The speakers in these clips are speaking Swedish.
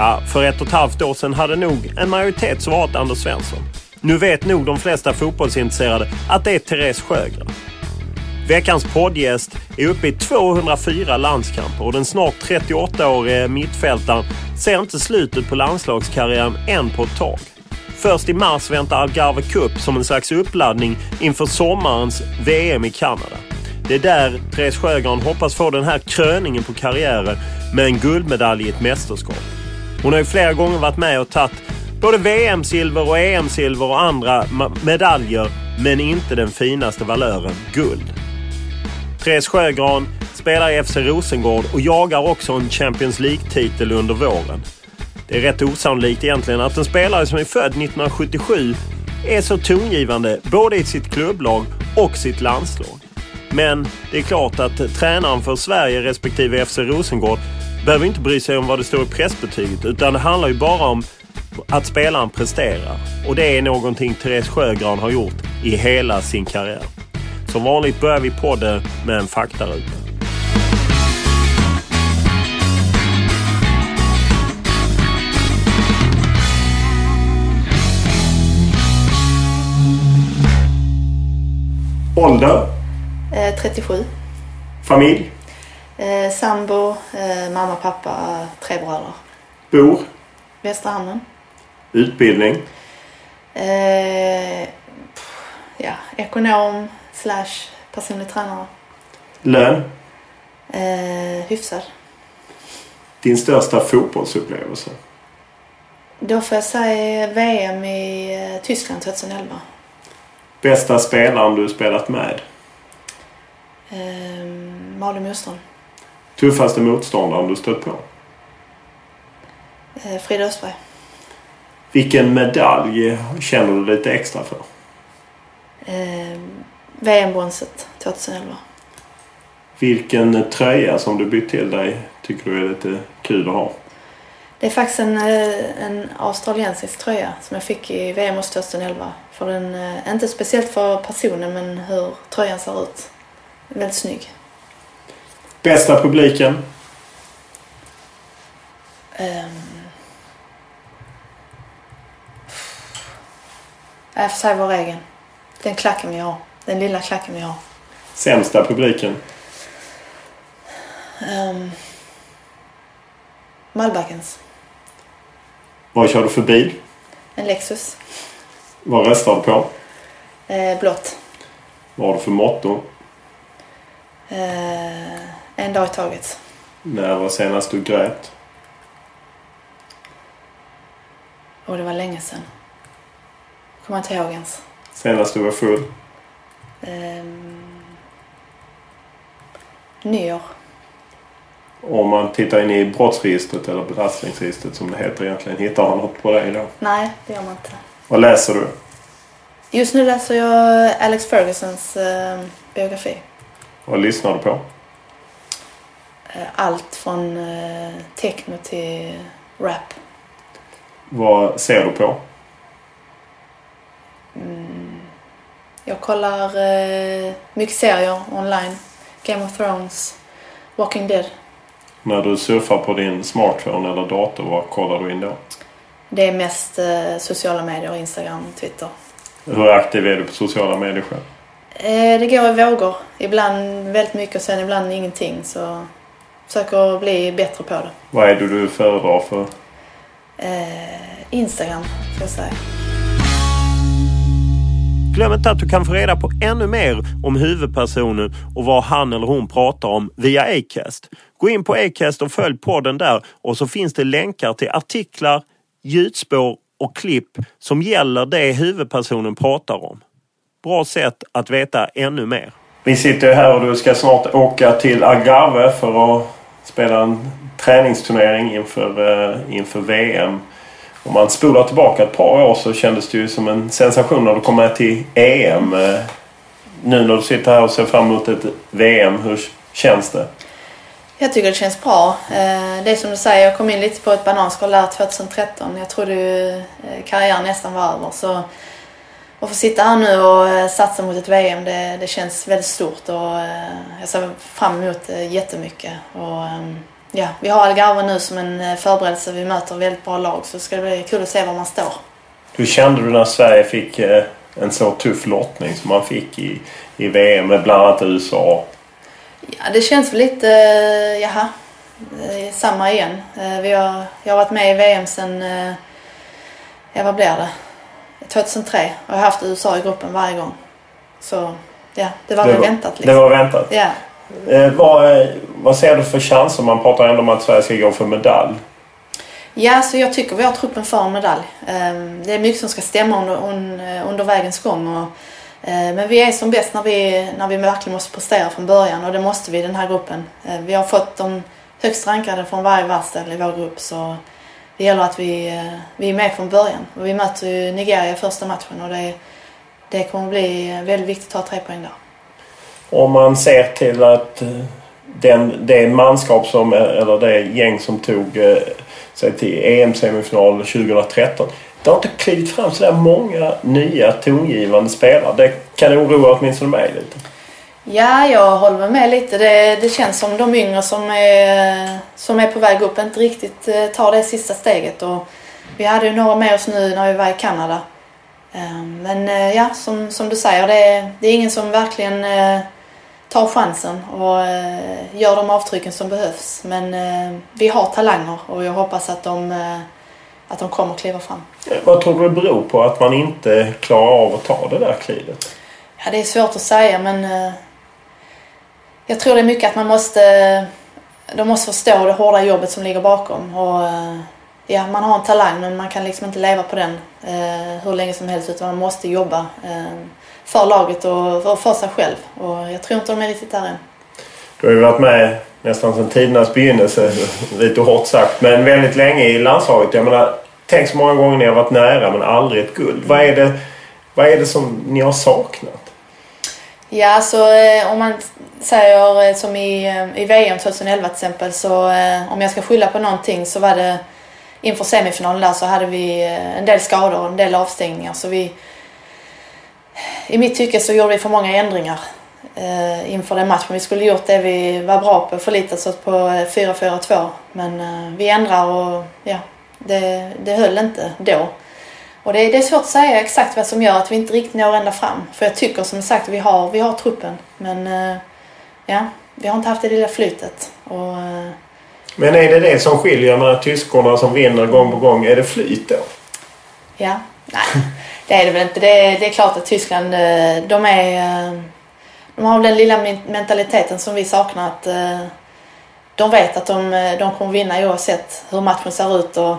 Ja, för ett och ett halvt år sedan hade nog en majoritet svarat Anders Svensson. Nu vet nog de flesta fotbollsintresserade att det är Therese Sjögren. Veckans poddgäst är uppe i 204 landskamper och den snart 38-årige mittfältaren ser inte slutet på landslagskarriären än på ett tag. Först i mars väntar Algarve Cup som en slags uppladdning inför sommarens VM i Kanada. Det är där Therese Sjögren hoppas få den här kröningen på karriären med en guldmedalj i ett mästerskap. Hon har ju flera gånger varit med och tagit både VM-silver och EM-silver och andra medaljer, men inte den finaste valören, guld. Therese Sjögran spelar i FC Rosengård och jagar också en Champions League-titel under våren. Det är rätt osannolikt egentligen att en spelare som är född 1977 är så tongivande både i sitt klubblag och sitt landslag. Men det är klart att tränaren för Sverige respektive FC Rosengård behöver inte bry sig om vad det står i pressbetyget utan det handlar ju bara om att spelaren presterar. Och det är någonting Therese Sjögran har gjort i hela sin karriär. Som vanligt börjar vi podden med en faktaruta. Ålder? Eh, 37. Familj? Eh, sambo, eh, mamma, pappa, tre bröder. Bor? Västra Hamnen. Utbildning? Eh, ja, ekonom slash personlig tränare. Lön? Eh, hyfsad. Din största fotbollsupplevelse? Då får jag säga VM i eh, Tyskland 2011. Bästa spelaren du spelat med? Eh, Malin Mostrand. Tuffaste motståndaren du stött på? Eh, Frida Östberg. Vilken medalj känner du lite extra för? Eh, VM-bronset 2011. Vilken tröja som du bytt till dig tycker du är lite kul att ha? Det är faktiskt en, eh, en australiensisk tröja som jag fick i VM 2011. För den, eh, inte speciellt för personen men hur tröjan ser ut. Väldigt snygg. Bästa publiken? Um, jag får säga vår egen. Den klacken vi har. Den lilla klacken vi har. Sämsta publiken? Um, Malbackens. Vad kör du för bil? En Lexus. Vad röstar du på? Eh, blått. Vad har du för motto? Eh, en dag i taget. När var senast du grät? Och det var länge sedan. Kommer inte ihåg ens. Senast du var full? Ehm, nyår. Om man tittar in i brottsregistret eller belastningsregistret som det heter egentligen. Hittar man något på dig då? Nej, det gör man inte. Vad läser du? Just nu läser jag Alex Fergusons eh, biografi. Vad lyssnar du på? Eh, allt från eh, techno till rap. Vad ser du på? Jag kollar eh, mycket serier online. Game of Thrones, Walking Dead. När du surfar på din smartphone eller dator, vad kollar du in då? Det är mest eh, sociala medier, Instagram, Twitter. Hur aktiv är du på sociala medier själv? Eh, det går i vågor. Ibland väldigt mycket och sen ibland ingenting. Så försöker bli bättre på det. Vad är det du föredrar för? Eh, Instagram, ska jag säga. Glöm inte att du kan få reda på ännu mer om huvudpersonen och vad han eller hon pratar om via Acast. Gå in på Acast och följ podden där och så finns det länkar till artiklar, ljudspår och klipp som gäller det huvudpersonen pratar om. Bra sätt att veta ännu mer. Vi sitter här och du ska snart åka till Algarve för att spela en träningsturnering inför, eh, inför VM. Om man spolar tillbaka ett par år så kändes det ju som en sensation när du kom med till EM. Eh, nu när du sitter här och ser fram emot ett VM, hur känns det? Jag tycker det känns bra. Eh, det är som du säger, jag kom in lite på ett bananskal där 2013. Jag trodde ju karriären nästan var över. Så att få sitta här nu och eh, satsa mot ett VM, det, det känns väldigt stort och eh, jag ser fram emot det jättemycket. Och, ehm, ja, vi har Algarve nu som en eh, förberedelse. Vi möter väldigt bra lag så det ska bli kul att se var man står. Hur kände du när Sverige fick eh, en så tuff lottning som man fick i, i VM med bland annat USA? Ja, det känns väl lite, eh, jaha, eh, samma igen. Eh, Vi har, jag har varit med i VM sedan, eh, ja vad blir det? 2003 och jag har haft USA i gruppen varje gång. Så ja, det var väl väntat Det liksom. var väntat. Ja. Eh, vad, vad ser du för chanser? Man pratar ändå om att Sverige ska gå för medalj. ja, så jag tycker vi har truppen för en medalj. Eh, Det är mycket som ska stämma under, un- under vägens gång. Och, eh, men vi är som bäst när vi, när vi verkligen måste prestera från början och det måste vi i den här gruppen. Eh, Vi har fått de högst rankade från varje världsdel i vår grupp så det gäller att vi, vi är med från början. Och vi möter ju Nigeria i första matchen och det, det kommer bli väldigt viktigt att ta tre poäng där. Om man ser till att eh, den, det manskap som, eller det gäng som tog eh, sig till EM-semifinal 2013. Det har inte klivit fram så där många nya tongivande spelare. Det kan oroa åtminstone mig lite. Ja, jag håller med lite. Det, det känns som de yngre som är, som är på väg upp inte riktigt eh, tar det sista steget. Och vi hade ju några med oss nu när vi var i Kanada. Eh, Men eh, ja, som, som du säger, det är, det är ingen som verkligen eh, tar chansen och gör de avtrycken som behövs. Men vi har talanger och jag hoppas att de, att de kommer kliva fram. Vad tror du det beror på att man inte klarar av att ta det där klivet? Ja, det är svårt att säga men jag tror det är mycket att man måste, de måste förstå det hårda jobbet som ligger bakom. Och, eh, ja, man har en talang men man kan liksom inte leva på den eh, hur länge som helst utan man måste jobba eh, för laget och, och för sig själv. Och jag tror inte de är riktigt där än. Du har ju varit med nästan sedan tidernas begynnelse, lite hårt sagt, men väldigt länge i landslaget. Jag menar, tänk så många gånger ni har varit nära men aldrig ett guld. Vad är det, vad är det som ni har saknat? Ja, så eh, om man säger eh, som i, eh, i VM 2011 till exempel så eh, om jag ska skylla på någonting så var det inför semifinalen där så hade vi eh, en del skador och en del avstängningar så vi i mitt tycke så gjorde vi för många ändringar eh, inför den matchen. Vi skulle gjort det vi var bra på, förlitat oss på eh, 4-4-2 men eh, vi ändrar och ja, det, det höll inte då. Och det, det är svårt att säga exakt vad som gör att vi inte riktigt når ända fram. För jag tycker som sagt vi har, vi har truppen. Men eh, ja, vi har inte haft det lilla flytet. Och, eh, Men är det det som skiljer med tyskorna som vinner gång på gång? Är det flyt då? ja, nej. Det är det väl inte. Det, det är klart att Tyskland, eh, de är... De har den lilla men- mentaliteten som vi saknar. Att de vet att de, de kommer vinna oavsett hur matchen ser ut. Och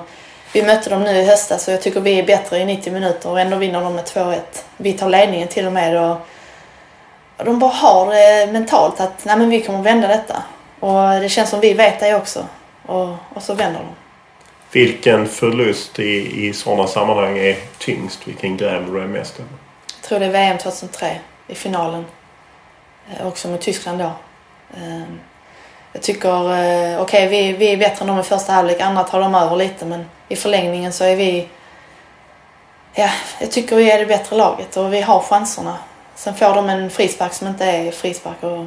vi mötte dem nu i höstas och jag tycker vi är bättre i 90 minuter och ändå vinner de med 2-1. Vi tar ledningen till och med och de bara har det mentalt att nej men vi kommer vända detta. Och det känns som vi vet det också. Och, och så vänder de. Vilken förlust i, i sådana sammanhang är tyngst? Vilken gräver du är mest över? Jag tror det är VM 2003 i finalen. Eh, också mot Tyskland då. Eh, jag tycker, eh, okej okay, vi, vi är bättre än dem i första halvlek, andra tar de över lite men i förlängningen så är vi, ja, jag tycker vi är det bättre laget och vi har chanserna. Sen får de en frispark som inte är frispark och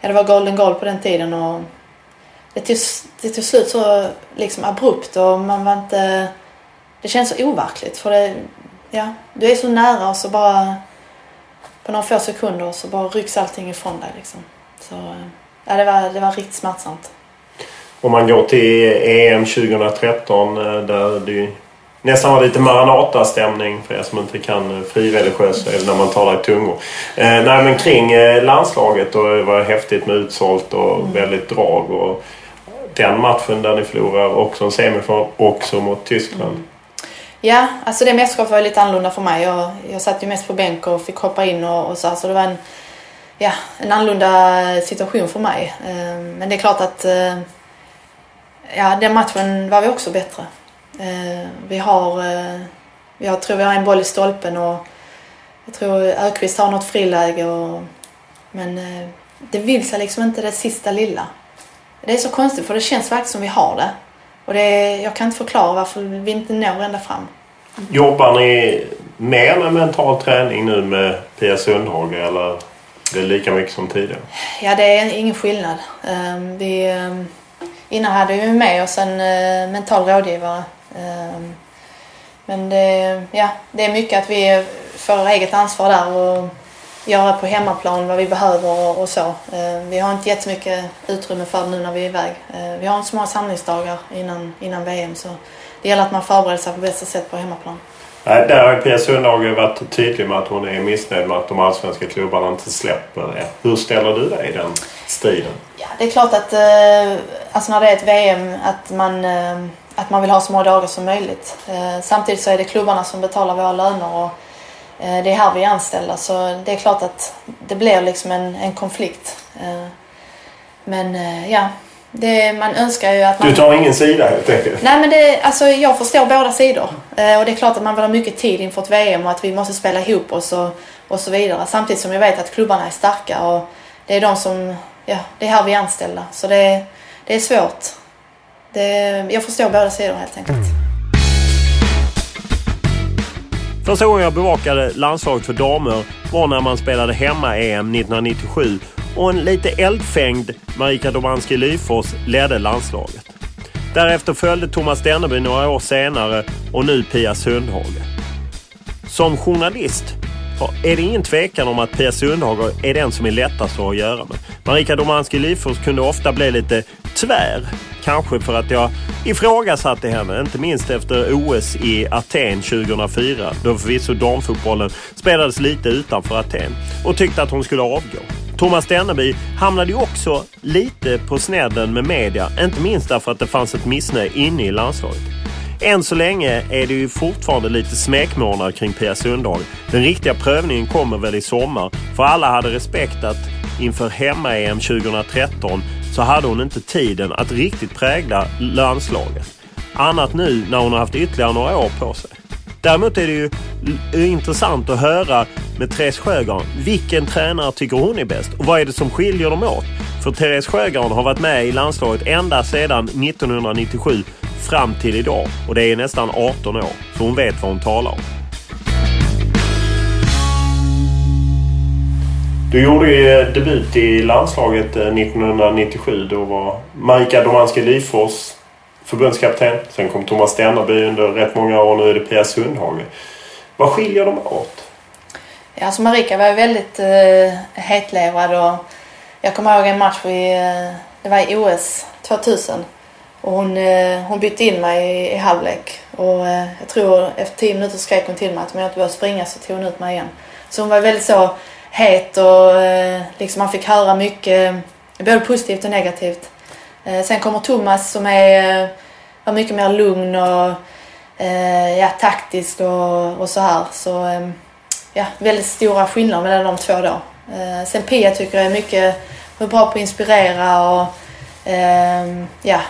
ja, det var golden goal på den tiden och det tog, det tog slut så liksom abrupt och man var inte, det känns så overkligt för det, ja, du är så nära och så bara på några få sekunder så bara rycks allting ifrån dig liksom. Så ja, det var, det var riktigt smärtsamt. Om man går till EM 2013 eh, där det nästan var lite Maranata-stämning för er som inte kan frireligiösa eller när man talar i tungor. Eh, nej men kring eh, landslaget och det var häftigt med utsålt och mm. väldigt drag. Och den matchen där ni förlorar också en semifinal också mot Tyskland. Mm. Ja, alltså det mästerskapet var lite annorlunda för mig. Jag, jag satt ju mest på bänk och fick hoppa in och, och så. Så det var en, ja, en annorlunda situation för mig. Eh, men det är klart att eh, ja, den matchen var vi också bättre. Eh, vi har, jag tror vi har en boll i stolpen och jag tror Ökvist har något friläge. Och, men det vill sig liksom inte det sista lilla. Det är så konstigt för det känns verkligen som vi har det. Och det, jag kan inte förklara varför vi inte når ända fram. Jobbar ni mer med mental träning nu med Pia Sundhage eller det är lika mycket som tidigare? Ja, det är ingen skillnad. Vi, innan hade vi med oss en eh, mental rådgivare. Ehm, men det, ja, det är mycket att vi får eget ansvar där och göra på hemmaplan vad vi behöver och så. Ehm, vi har inte jättemycket utrymme för det nu när vi är iväg. Ehm, vi har inte så många samlingsdagar innan, innan VM så det gäller att man förbereder sig på bästa sätt på hemmaplan. Nej, där har Pia Sundhage varit tydlig med att hon är missnöjd med att de allsvenska klubbarna inte släpper det. Hur ställer du dig i den striden? Ja, det är klart att eh, alltså när det är ett VM att man, eh, att man vill ha så många dagar som möjligt. Eh, samtidigt så är det klubbarna som betalar våra löner och det är här vi är anställda så det är klart att det blir liksom en, en konflikt. Men ja, det, man önskar ju att man... Du tar ingen sida helt enkelt? Nej men det, alltså, jag förstår båda sidor. Eh, och det är klart att man vill ha mycket tid inför ett VM och att vi måste spela ihop oss och, och så vidare. Samtidigt som jag vet att klubbarna är starka och det är de som, ja, det är här vi är anställda. Så det, det är svårt. Det, jag förstår båda sidor helt enkelt. Första gången jag bevakade landslaget för damer var när man spelade hemma-EM 1997 och en lite eldfängd Marika Domanski Lyfors ledde landslaget. Därefter följde Thomas Denneby några år senare och nu Pia Sundhage. Som journalist är det ingen tvekan om att Pia Sundhage är den som är lättast att göra med. Marika Domanski Lyfors kunde ofta bli lite tvär. Kanske för att jag ifrågasatte henne, inte minst efter OS i Aten 2004 då förvisso damfotbollen spelades lite utanför Aten och tyckte att hon skulle avgå. Thomas Denneby hamnade ju också lite på snedden med media, inte minst därför att det fanns ett missnöje inne i landslaget. Än så länge är det ju fortfarande lite smekmånad kring Pia Sundhage. Den riktiga prövningen kommer väl i sommar, för alla hade respekt att inför hemma-EM 2013 så hade hon inte tiden att riktigt prägla landslaget. Annat nu när hon har haft ytterligare några år på sig. Däremot är det ju intressant att höra med Therese Sjögran. Vilken tränare tycker hon är bäst? Och vad är det som skiljer dem åt? För Therese Sjögran har varit med i landslaget ända sedan 1997 fram till idag. Och det är nästan 18 år. Så hon vet vad hon talar om. Du gjorde ju eh, debut i landslaget eh, 1997. Då var Marika Domanski Lyfors förbundskapten. Sen kom Thomas Stennerby under rätt många år. Nu är det Pia Sundhage. Vad skiljer de åt? Ja, alltså Marika var ju väldigt uh, hetlevrad och jag kommer ihåg en match i, uh, det var i OS 2000 och hon, uh, hon bytte in mig i, i halvlek och uh, jag tror efter tio minuter skrek hon till mig att om jag inte började springa så tog hon ut mig igen. Så hon var väldigt så het och liksom man fick höra mycket, både positivt och negativt. Eh, sen kommer Thomas som är, eh, mycket mer lugn och eh, ja, taktisk och, och så här. Så ja, väldigt stora skillnader mellan de två då. Sen Pia tycker jag är mycket hon är bra på att inspirera och eh, ja,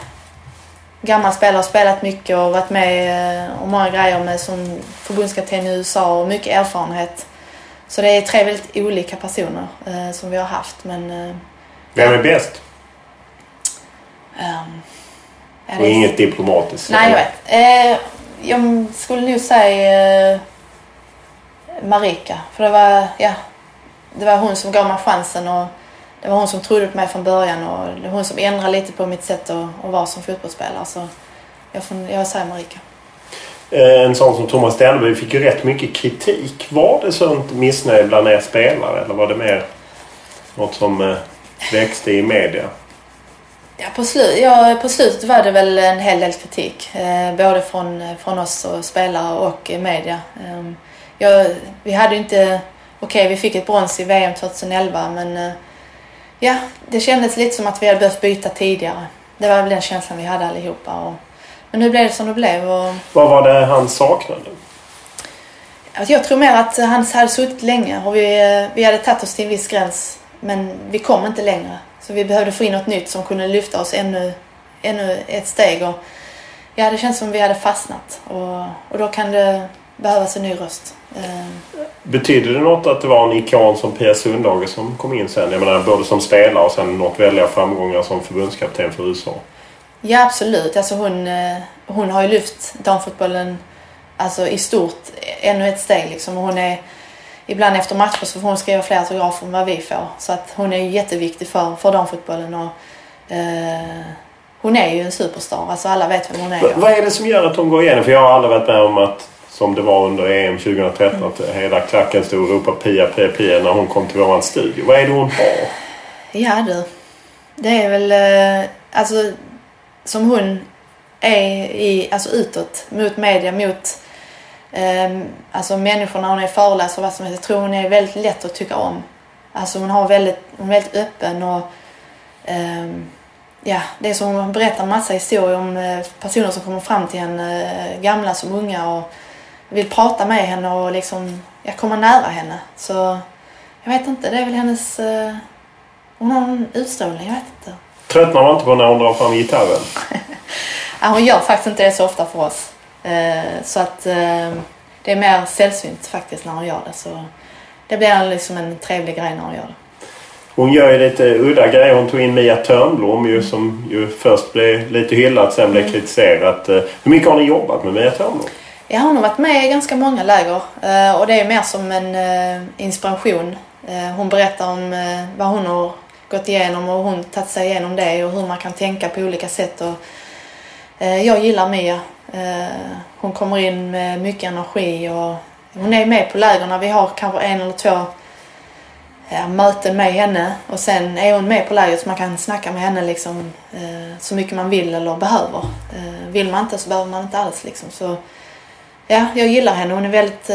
gammal spelare, spelat mycket och varit med om många grejer med som förbundskapten i USA och mycket erfarenhet. Så det är tre väldigt olika personer eh, som vi har haft. Men, eh, Vem är bäst? Ja, Och det inget diplomatiskt. Nej, jag vet. Eh, jag skulle nog säga eh, Marika. För det var, ja, det var hon som gav mig chansen och det var hon som trodde på mig från början och det var hon som ändrade lite på mitt sätt att, att vara som fotbollsspelare. Så jag, får, jag säger Marika. Eh, En sån som Thomas Stenberg fick ju rätt mycket kritik. Var det sånt missnöje bland er spelare eller var det mer något som eh, växte i media? Ja, på, slu- ja, på slutet var det väl en hel del kritik. Eh, både från, från oss och spelare och eh, media. Eh, jag, vi hade inte... Okej, vi fick ett brons i VM 2011 men eh, ja, det kändes lite som att vi hade behövt byta tidigare. Det var väl den känslan vi hade allihopa. Och, men nu blev det som det blev. Och, Vad var det han saknade? Alltså jag tror mer att han hade suttit länge och vi, vi hade tagit oss till en viss gräns. Men vi kom inte längre. Så vi behövde få in något nytt som kunde lyfta oss ännu, ännu ett steg. Och ja, det känns som vi hade fastnat. Och, och då kan det behövas en ny röst. Eh, Betyder det något att det var en ikon som Pia Sundhage som kom in sen? Jag menar både som spelare och sen nått väldiga framgångar som förbundskapten för USA. Ja, absolut. Alltså hon, eh, hon har ju lyft damfotbollen alltså i stort ännu ett steg. Liksom. Hon är, ibland efter matcher så får hon skriva fler autografer än vad vi får. Så att hon är ju jätteviktig för, för damfotbollen. Och, eh, hon är ju en superstar. Alltså alla vet vem hon är. V- vad är det som gör att de går igenom? För jag har aldrig varit med om att som det var under EM 2013 att hela klacken stod och ropade Pia, Pia, Pia när hon kom till våran studio. Vad är det hon har? Ja du. Det är väl eh, alltså som hon är i, alltså utåt mot media, mot alltså människorna hon är föreläsare vad som helst. Jag tror hon är väldigt lätt att tycka om. Alltså hon, har väldigt, hon är väldigt öppen och ehm, ja, det är som hon berättar massa historier om eh, personer som kommer fram till henne, eh, gamla som unga och vill prata med henne och liksom, ja, komma nära henne. Så jag vet inte, det är väl hennes eh, hon har en utstrålning, jag vet inte. Tröttnar man inte på när hon drar fram gitarren? Ja, hon gör faktiskt inte det så ofta för oss. Eh, så att eh, det är mer sällsynt faktiskt när hon gör det. Så det blir liksom en trevlig grej när hon gör det. Hon gör ju lite udda grejer. Hon tog in Mia Törnblom ju, som ju först blev lite hyllad sen blev kritiserat. Eh, Hur mycket har ni jobbat med Mia Törnblom? Ja, hon har varit med i ganska många läger och det är mer som en inspiration. Hon berättar om vad hon har gått igenom och hon tagit sig igenom det och hur man kan tänka på olika sätt. Och, jag gillar Mia. Eh, hon kommer in med mycket energi och hon är med på lägren. Vi har kanske en eller två möten med henne och sen är hon med på lägret så man kan snacka med henne liksom, eh, så mycket man vill eller behöver. Eh, vill man inte så behöver man inte alls. Liksom. Så, ja, jag gillar henne. Hon är en väldigt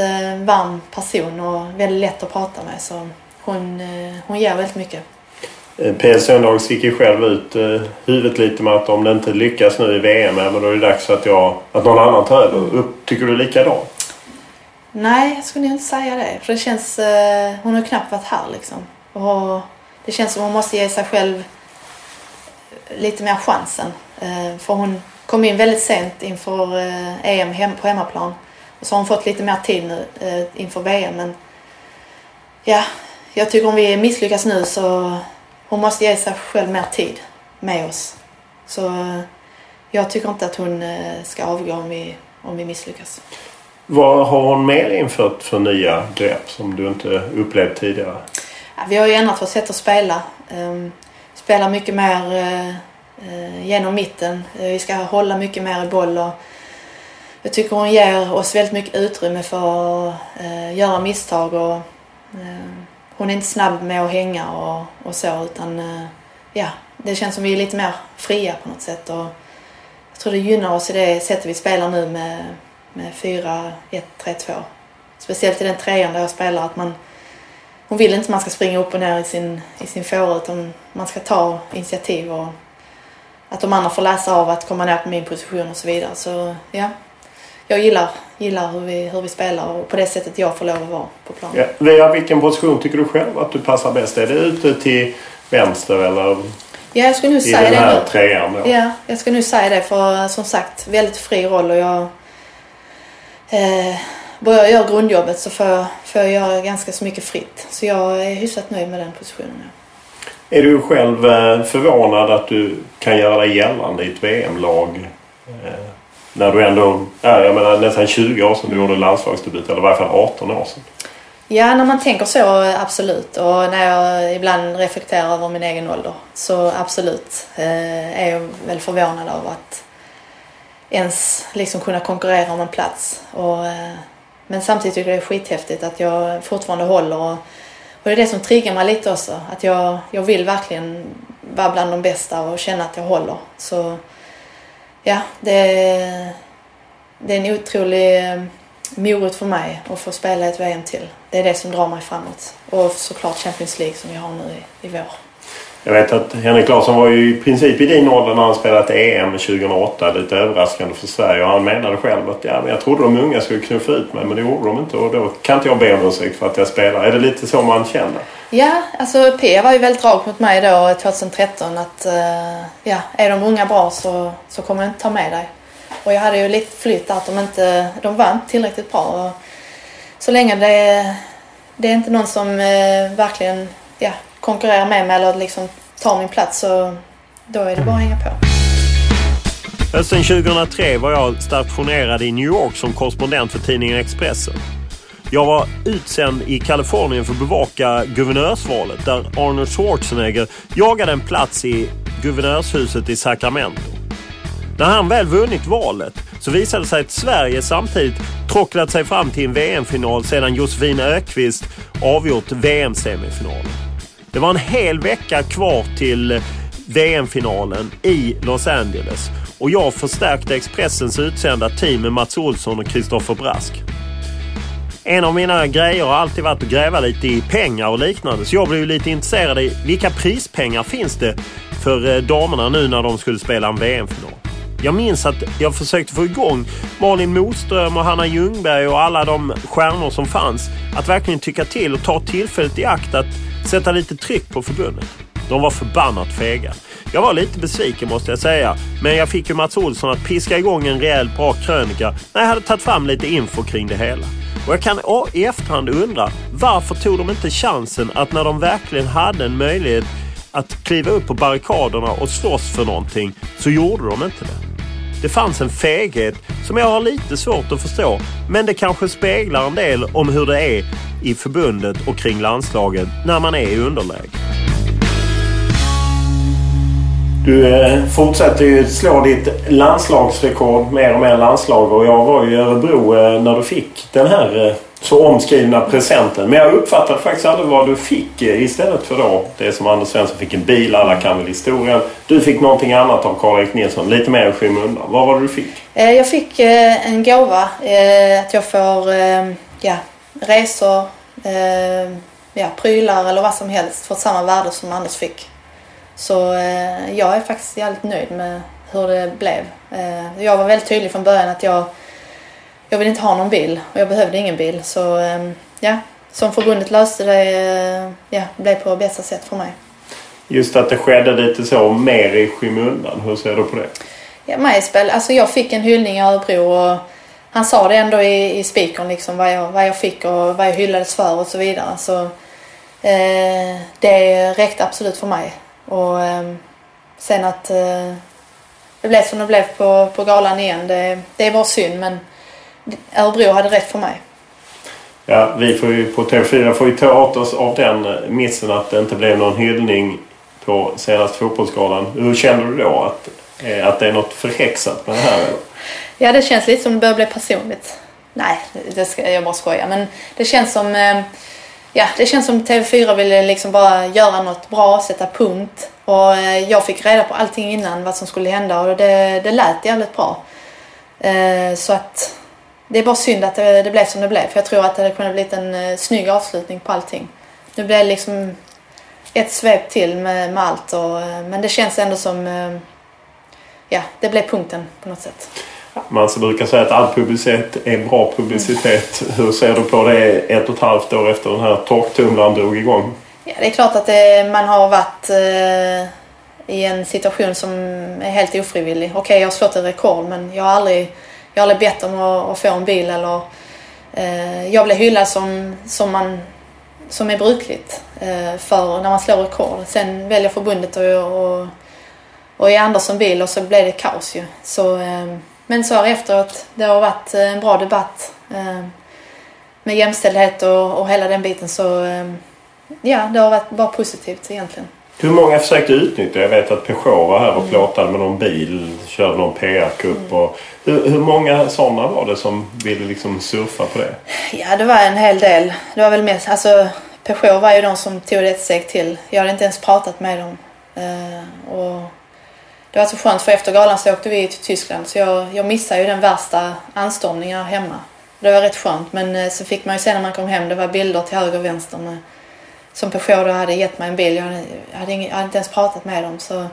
varm person och väldigt lätt att prata med. Så hon, hon ger väldigt mycket. Eh, Pia Sundhage sticker ju själv ut eh, huvudet lite med att om det inte lyckas nu i VM, men då är det dags att, jag, att någon annan tar över. Upp, tycker du likadant? Nej, jag skulle inte säga det. För det känns... Eh, hon har knappt varit här liksom. Och det känns som hon måste ge sig själv eh, lite mer chansen. Eh, för hon kom in väldigt sent inför eh, EM hem, på hemmaplan. Och så har hon fått lite mer tid nu eh, inför VM. Men ja, jag tycker om vi misslyckas nu så hon måste ge sig själv mer tid med oss. Så eh, jag tycker inte att hon eh, ska avgå om vi, om vi misslyckas. Vad har hon mer infört för nya grepp som du inte upplevt tidigare? Ja, vi har ju ändrat vårt sätt att spela. Um, spelar mycket mer uh, genom mitten. Vi ska hålla mycket mer i boll. Och jag tycker hon ger oss väldigt mycket utrymme för att göra misstag. Och, ehm, hon är inte snabb med att hänga och, och så utan eh, ja, det känns som vi är lite mer fria på något sätt. Och jag tror det gynnar oss i det sättet vi spelar nu med, med 4-1-3-2. Speciellt i den trean där jag spelar att man hon vill inte att man ska springa upp och ner i sin, i sin fåra utan man ska ta initiativ och att de andra får läsa av att komma ner på min position och så vidare. Så ja, jag gillar, gillar hur vi, hur vi spelar och på det sättet jag får lov att vara på planen. Ja. Via vilken position tycker du själv att du passar bäst? Är det ute till vänster eller Ja, jag skulle nog i säga den det här nu. trean då? Ja, jag ska nu säga det för som sagt väldigt fri roll och jag eh, börjar jag göra grundjobbet så får jag, får jag göra ganska så mycket fritt. Så jag är hyfsat nöjd med den positionen. Ja. Är du själv eh, förvånad att du kan göra dig gällande i ett VM-lag? När du ändå, är jag menar nästan 20 år sedan du gjorde landslagsdebut, eller i varje fall 18 år sedan. Ja, när man tänker så absolut. Och när jag ibland reflekterar över min egen ålder så absolut eh, är jag väl förvånad över att ens liksom kunna konkurrera om en plats. Och, eh, men samtidigt tycker jag det är skithäftigt att jag fortfarande håller och, och det är det som triggar mig lite också. Att jag, jag vill verkligen vara bland de bästa och känna att jag håller. Så ja, det, det är en otrolig eh, morot för mig att få spela ett VM till. Det är det som drar mig framåt. Och såklart Champions League som vi har nu i, i vår. Jag vet att Henrik Larsson var ju i princip i din ålder när han spelade EM 2008. Lite överraskande för Sverige. Och han menade själv att ja, men jag trodde de unga skulle knuffa ut mig men det gjorde de inte. Och då kan inte jag be om ursäkt för att jag spelar. Är det lite så man känner? Ja, alltså P var ju väldigt rak mot mig då 2013 att eh, ja, är de unga bra så, så kommer jag inte ta med dig. Och jag hade ju lite flytt att de inte, de var inte tillräckligt bra. Och så länge det, det är inte någon som eh, verkligen ja, konkurrerar med mig eller liksom tar min plats så då är det bara att hänga på. Hösten 2003 var jag stationerad i New York som korrespondent för tidningen Expressen. Jag var utsänd i Kalifornien för att bevaka guvernörsvalet där Arnold Schwarzenegger jagade en plats i guvernörshuset i Sacramento. När han väl vunnit valet så visade det sig att Sverige samtidigt tråcklat sig fram till en VM-final sedan Josefin Ökvist avgjort VM-semifinalen. Det var en hel vecka kvar till VM-finalen i Los Angeles och jag förstärkte Expressens utsända team med Mats Olsson och Kristoffer Brask. En av mina grejer har alltid varit att gräva lite i pengar och liknande så jag blev ju lite intresserad i vilka prispengar finns det för eh, damerna nu när de skulle spela en VM-final. Jag minns att jag försökte få igång Malin Moström och Hanna Ljungberg och alla de stjärnor som fanns att verkligen tycka till och ta tillfället i akt att sätta lite tryck på förbundet. De var förbannat fega. Jag var lite besviken måste jag säga. Men jag fick ju Mats Olsson att piska igång en rejäl bra krönika när jag hade tagit fram lite info kring det hela. Och jag kan i efterhand undra varför tog de inte chansen att när de verkligen hade en möjlighet att kliva upp på barrikaderna och slåss för någonting så gjorde de inte det. Det fanns en feghet som jag har lite svårt att förstå. Men det kanske speglar en del om hur det är i förbundet och kring landslaget när man är i underläge. Du eh, fortsätter ju slå ditt landslagsrekord mer och mer landslag och jag var ju i Örebro eh, när du fick den här eh, så omskrivna presenten. Men jag uppfattade faktiskt aldrig vad du fick eh, istället för då det som Anders Svensson fick en bil. Alla kan väl historien. Du fick någonting annat av Karl-Erik Nilsson. Lite mer i skymundan. Vad var det du fick? Eh, jag fick eh, en gåva. Att jag får ja, resor, ja, prylar eller vad som helst för samma värde som Anders fick. Så jag är faktiskt jävligt nöjd med hur det blev. Jag var väldigt tydlig från början att jag, jag vill inte ha någon bil och jag behövde ingen bil. Så eh, ja, som förbundet löste det, eh, ja, blev på bästa sätt för mig. Just att det skedde lite så mer i skymundan. Hur ser du på det? Ja, Majspel, alltså jag fick en hyllning i Örebro och han sa det ändå i, i speakern liksom vad jag, vad jag fick och vad jag hyllades för och så vidare. Så eh, det räckte absolut för mig. Och eh, sen att eh, det blev som det blev på, på galan igen, det, det bara synd men Örebro hade rätt för mig. Ja, vi får ju på TV4 får ju ta åt oss av den eh, missen att det inte blev någon hyllning på senaste fotbollsgalan. Hur känner du då? Att, eh, att det är något förhäxat med det här? Ja, det känns lite som det börjar bli personligt. Nej, det ska jag bara skoja. Men det känns som... eh, Ja, det känns som TV4 ville liksom bara göra något bra, sätta punkt. Och jag fick reda på allting innan, vad som skulle hända och det, det lät jävligt bra. Så att det är bara synd att det, det blev som det blev. För jag tror att det hade kunnat blivit en eh, snygg avslutning på allting. Nu blev det liksom ett svep till med, med allt. Och, eh, men det känns ändå som... eh, Ja, det blev punkten på något sätt. Man brukar säga att all publicitet är bra publicitet. Hur ser du på det ett och ett halvt år efter den här torktumlaren drog igång? Ja, det är klart att det, man har varit eh, i en situation som är helt ofrivillig. Okej, okay, jag har slått ett rekord men jag har aldrig, jag har aldrig bett om att, att få en bil eller eh, jag blev hyllad som, som, man, som är brukligt eh, för när man slår rekord. Sen väljer förbundet att och, och ge Andersson bil och så blev det kaos ju. Så, eh, men så här efteråt, det har varit en bra debatt eh, med jämställdhet och, och hela den biten så eh, ja, det har varit bara positivt egentligen. Hur många försökte utnyttja? Jag vet att Peugeot var här och plåtade med någon bil, körde någon PR-kupp. Mm hur, hur många sådana var det som ville liksom surfa på det? Ja, det var en hel del. Det var väl mest, alltså Peugeot var ju de som tog det ett steg till. Jag hade inte ens pratat med dem. Uh, och det var så skönt för efter galan så åkte vi till Tyskland så jag, jag missade ju den värsta anstormningen hemma. Det var rätt skönt men uh, så fick man ju se när man kom hem, det var bilder till höger och vänster med som Peugeot då hade gett mig en bil. Jag hade, jag hade, ing, jag hade inte ens pratat med dem. Så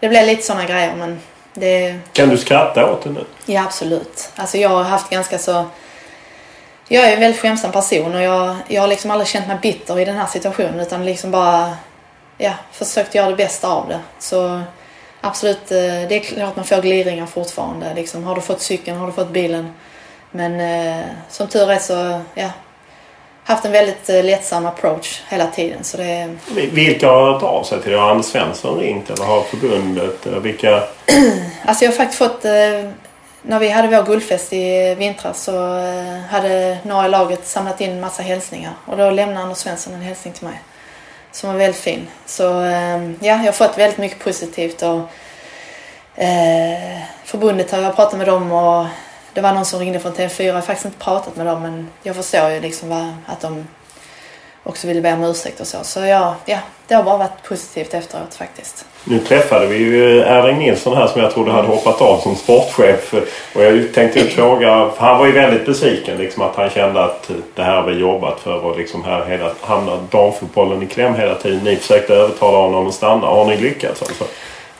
det blev lite sådana grejer. Men det... Kan du skratta åt det nu? Ja, absolut. Alltså jag har haft ganska så... Jag är en väldigt skämsam person och jag, jag har liksom aldrig känt mig bitter i den här situationen utan liksom bara ja, försökt göra det bästa av det. Så absolut, eh, det är klart man får gliringar fortfarande. Liksom, har du fått cykeln? Har du fått bilen? Men eh, som tur är så, ja, haft en väldigt eh, lättsam approach hela tiden. Så det... Vilka har hört av sig till dig? Har Anders Svensson ringt eller har förbundet? Vilka? alltså jag har faktiskt fått... Eh, när vi hade vår guldfest i vintras så eh, hade några i laget samlat in en massa hälsningar. Och då lämnade Anders Svensson en hälsning till mig. Som var väldigt fin. Så ja, jag har fått väldigt mycket positivt. Och, eh, förbundet har jag pratat med dem och det var någon som ringde från TV4. Jag har faktiskt inte pratat med dem men jag förstår ju liksom vad, att de också ville be om ursäkt och så. Så ja, ja, det har bara varit positivt efteråt faktiskt. Nu träffade vi ju Erling Nilsson här som jag trodde hade hoppat av som sportchef. Och jag tänkte fråga, han var ju väldigt besviken liksom att han kände att det här har vi jobbat för och liksom här hela, hamnar damfotbollen i kläm hela tiden. Ni försökte övertala honom att stanna. Har ni lyckats alltså?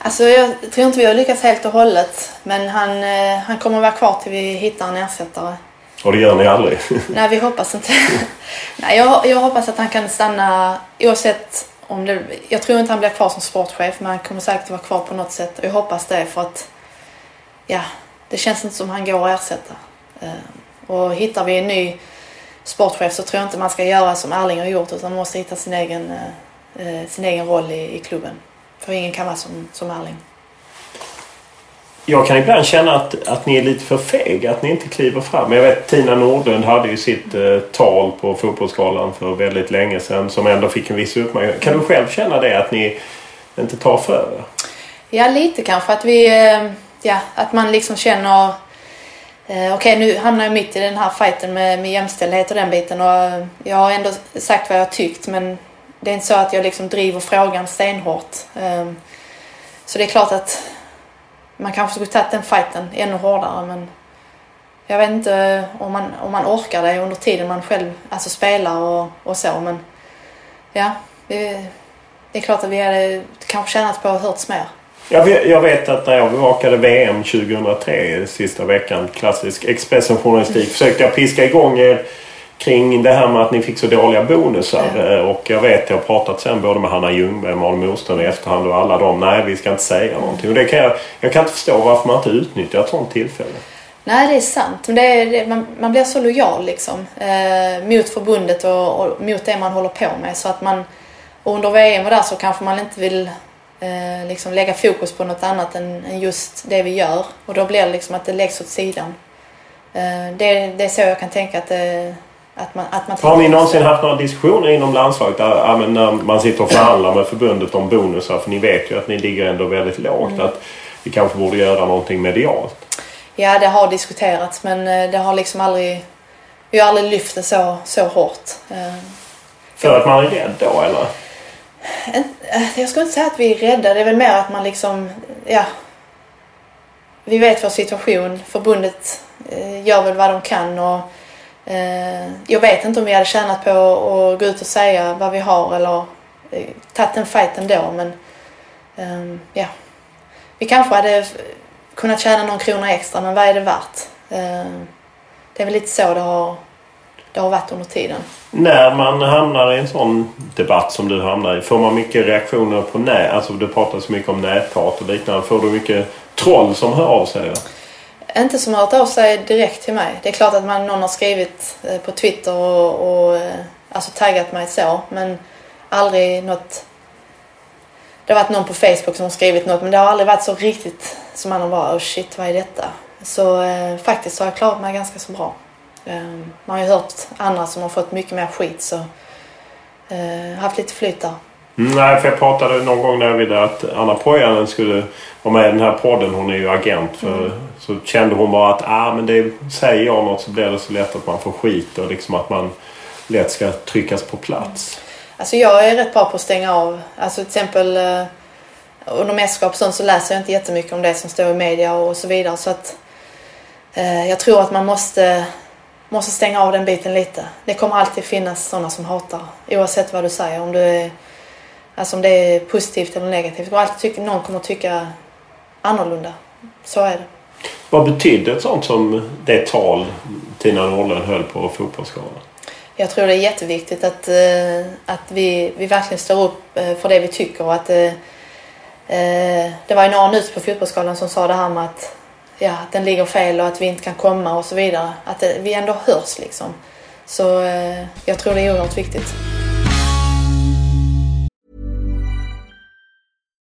Alltså jag tror inte vi har lyckats helt och hållet. Men han, eh, han kommer att vara kvar till vi hittar en ersättare. Och det gör ni aldrig? Nej, vi hoppas inte. Nej, jag, jag hoppas att han kan stanna oavsett om det... Jag tror inte han blir kvar som sportchef men han kommer säkert vara kvar på något sätt. Och jag hoppas det för att... Ja, det känns inte som han går att ersätta. Eh, och hittar vi en ny sportchef så tror jag inte man ska göra som Erling har gjort utan man måste hitta sin egen, eh, sin egen roll i, i klubben. För ingen kan vara som, som Erling. Jag kan ibland känna att, att ni är lite för fega, att ni inte kliver fram. Jag vet Tina Nordlund hade ju sitt eh, tal på Fotbollsgalan för väldigt länge sedan som ändå fick en viss uppmärksamhet. Kan du själv känna det, att ni inte tar för er? Ja, lite kanske. Att vi... Eh, ja, att man liksom känner... Eh, Okej, okay, nu hamnar jag mitt i den här fighten med, med jämställdhet och den biten och jag har ändå sagt vad jag har tyckt men det är inte så att jag liksom driver frågan stenhårt. Ehm, så det är klart att man kanske skulle tagit den fighten ännu hårdare men jag vet inte eh, om man, om man orkar det under tiden man själv alltså spelar och, och så men ja, det, det är klart att vi hade kanske tjänat på att hörts mer. Jag vet, jag vet att när jag bevakade VM 2003 sista veckan, klassisk Expressen-journalistik, försökte jag piska igång er kring det här med att ni fick så dåliga bonusar. Eh, och jag vet, jag har pratat sen både med Hanna Ljungberg och Malin Moström i efterhand och alla dem. Nej, vi ska inte säga någonting. Och det kan jag, jag kan inte förstå varför man inte utnyttjar ett sånt tillfälle. Nej, det är sant. Men det är, man, man, blir så lojal liksom. Eh, mot förbundet och, och, mot det man håller på med. Så att man, och under VM och där så kanske man inte vill eh, liksom lägga fokus på något annat än, än, just det vi gör. Och då blir det liksom att det läggs åt sidan. Eh, det, det är så jag kan tänka att det att man, att man har ni någonsin haft några diskussioner inom landslaget där när man sitter och förhandlar med förbundet om bonusar? För ni vet ju att ni ligger ändå väldigt lågt. Mm. Att vi kanske borde göra någonting medialt. Ja, det har diskuterats men eh, det har liksom aldrig... Vi har aldrig lyft det så, så hårt. Eh, för att man är rädd då eller? Jag skulle inte säga att vi är rädda. Det är väl mer att man liksom... Ja. Vi vet vår situation. Förbundet eh, gör väl vad de kan och Eh, Eh, jag vet inte om vi hade tjänat på att gå ut och säga vad vi har eller eh, tagit den fighten då men ehm, ja. Vi kanske hade kunnat tjäna någon krona extra, men vad är det värt? Ehm, det är väl lite så det har, det har varit under tiden. När man hamnar i en sån debatt som du hamnar i, får man mycket reaktioner på nät? Alltså det pratas mycket om näthat och liknande. Får du mycket troll som hör av sig? Inte som har hört av sig direkt till mig. Det är klart att man, någon har skrivit eh, på Twitter och, och eh, alltså taggat mig så. Men aldrig något... Det har varit någon på Facebook som har skrivit något men det har aldrig varit så riktigt som man har bara oh shit vad är detta? Så eh, faktiskt har jag klarat mig ganska så bra. Eh, man har ju hört andra som har fått mycket mer skit så eh, haft lite flyt där. Mm, nej, för jag pratade någon gång där vid att Anna Pojanen skulle vara med i den här podden. Hon är ju agent. För, mm. Så kände hon bara att ah, men det, säger jag något så blir det så lätt att man får skit och liksom att man lätt ska tryckas på plats. Alltså jag är rätt bra på att stänga av. Alltså till exempel eh, under mästerskap så, så läser jag inte jättemycket om det som står i media och så vidare. Så att eh, jag tror att man måste, måste stänga av den biten lite. Det kommer alltid finnas sådana som hatar oavsett vad du säger. Om, du är, alltså om det är positivt eller negativt. Och alltid tycka, någon kommer tycka annorlunda. Så är det. Vad betydde ett sånt som det tal Tina Nordlund höll på Fotbollsgalan? Jag tror det är jätteviktigt att, eh, att vi, vi verkligen står upp eh, för det vi tycker och att eh, det var ju några nytt på Fotbollsgalan som sa det här med att ja, den ligger fel och att vi inte kan komma och så vidare. Att vi ändå hörs liksom. Så jag tror det är oerhört viktigt.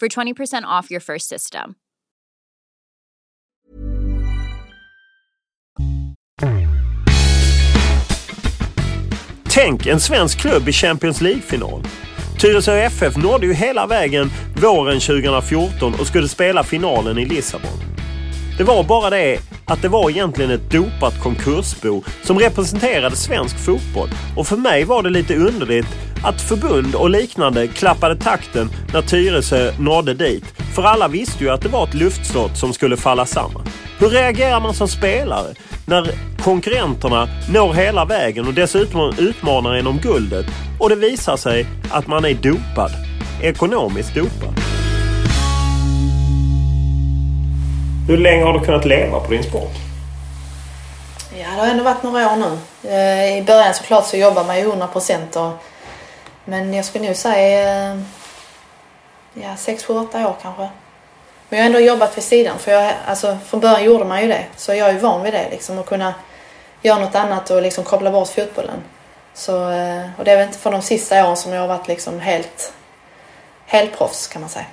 for 20% off your first system. system. Tänk en svensk klubb i Champions League-final. Tyresö FF nådde ju hela vägen våren 2014 och skulle spela finalen i Lissabon. Det var bara det att det var egentligen ett dopat konkursbo som representerade svensk fotboll. Och för mig var det lite underligt att förbund och liknande klappade takten när Tyresö nådde dit. För alla visste ju att det var ett luftslott som skulle falla samman. Hur reagerar man som spelare när konkurrenterna når hela vägen och dessutom utmanar en om guldet och det visar sig att man är dopad? Ekonomiskt dopad. Hur länge har du kunnat leva på din sport? Ja, det har ändå varit några år nu. Eh, I början såklart så jobbar man ju 100 procent. Men jag skulle nog säga eh, ja, 6, 7, 8 år kanske. Men jag har ändå jobbat vid sidan. För jag, alltså, från början gjorde man ju det. Så jag är ju van vid det. Liksom, att kunna göra något annat och liksom koppla bort fotbollen. Så, eh, och det är väl inte för de sista åren som jag har varit liksom helt, helt proffs kan man säga.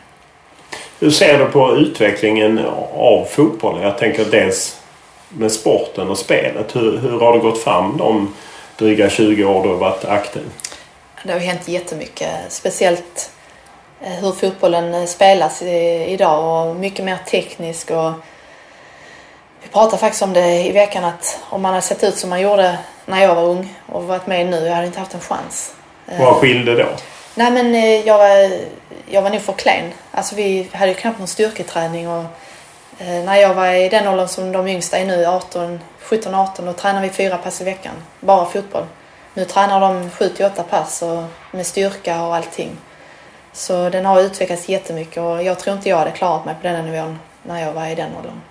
Hur ser du på utvecklingen av fotbollen? Jag tänker dels med sporten och spelet. Hur, hur har det gått fram de dryga 20 år du har varit aktiv? Det har hänt jättemycket. Speciellt eh, hur fotbollen eh, spelas idag och mycket mer teknisk och pratade faktiskt om det i veckan att om man hade sett ut som man gjorde när jag var ung och varit med nu, jag hade inte haft en chans. Vad skilde då? Nej men eh, jag var, jag var nog för klen. Alltså vi hade ju knappt någon styrketräning och eh, när jag var i den åldern som de yngsta är nu, 18, 17-18, då tränar vi fyra pass i veckan. Bara fotboll. Nu tränar de 7-8 pass och med styrka och allting. Så den har utvecklats jättemycket och jag tror inte jag hade klarat mig på den nivån när jag var i den åldern.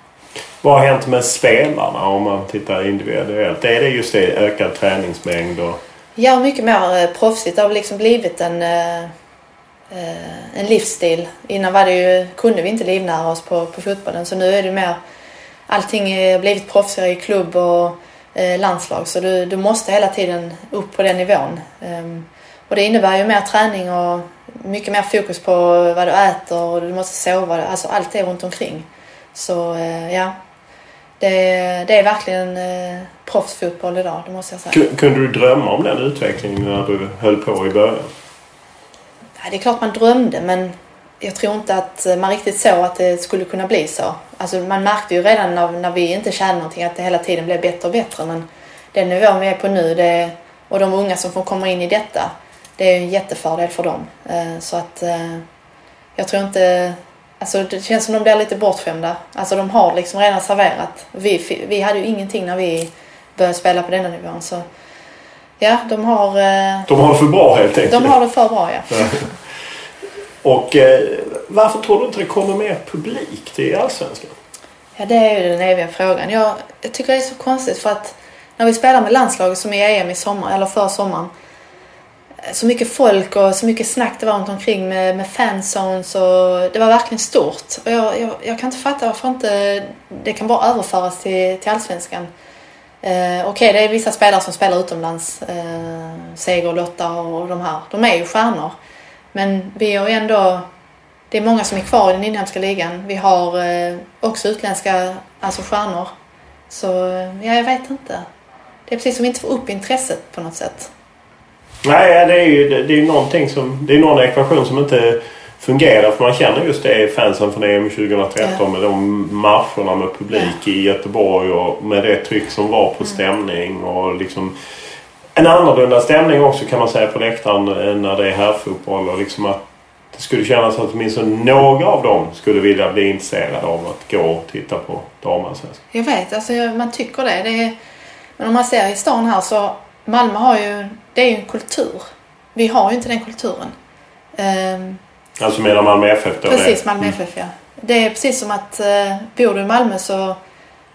Vad har hänt med spelarna om man tittar individuellt? Är det just det ökad träningsmängd? Och... Ja, mycket mer eh, proffsigt. Det har liksom blivit en, eh, eh, en livsstil. Innan var det ju, kunde vi inte livnära oss på, på fotbollen så nu är det mer allting har blivit proffsigare i klubb och landslag så du, du måste hela tiden upp på den nivån. Ehm, och det innebär ju mer träning och mycket mer fokus på vad du äter och du måste sova. Alltså allt det runt omkring. Så ja, det, det är verkligen eh, proffsfotboll idag, det måste jag säga. Kunde du drömma om den utvecklingen när du höll på i början? Ja, det är klart man drömde men jag tror inte att man riktigt såg att det skulle kunna bli så. Alltså man märkte ju redan när, när vi inte tjänade någonting att det hela tiden blev bättre och bättre. Men den nivån vi är på nu det, och de unga som får komma in i detta, det är en jättefördel för dem. Eh, så att eh, jag tror inte... Alltså det känns som de blir lite bortskämda. Alltså de har liksom redan serverat. Vi, vi hade ju ingenting när vi började spela på denna nivån. Så ja, de har... Eh, de har det för bra helt enkelt. De har det för bra, ja. Och eh, varför tror du inte det kommer mer publik till Allsvenskan? Ja, det är ju den eviga frågan. Jag, jag tycker det är så konstigt för att när vi spelar med landslaget som i EM i sommar, eller för sommaren. Så mycket folk och så mycket snack det var runt omkring med, med fanzones och det var verkligen stort. Och jag, jag, jag kan inte fatta varför inte det kan bara överföras till, till Allsvenskan. Eh, Okej, okay, det är vissa spelare som spelar utomlands. Eh, Seger, Lotta och de här. De är ju stjärnor. Men vi har ju ändå... Det är många som är kvar i den inhemska ligan. Vi har eh, också utländska alltså stjärnor. Så eh, ja, jag vet inte. Det är precis som vi inte får upp intresset på något sätt. Nej, det är ju det är någonting som... Det är någon ekvation som inte fungerar. För man känner just det fansen från EM 2013 ja. med de marscherna med publik ja. i Göteborg och med det tryck som var på mm. stämning och liksom en annorlunda stämning också kan man säga på läktaren när det är herrfotboll. Och liksom att det skulle kännas att åtminstone några av dem skulle vilja bli intresserade av att gå och titta på damallsvenskan. Jag vet, alltså man tycker det. det är, men om man ser i stan här så Malmö har ju, det är ju en kultur. Vi har ju inte den kulturen. Um, alltså menar Malmö FF då? Precis, Malmö mm. FF ja. Det är precis som att uh, bor du i Malmö så,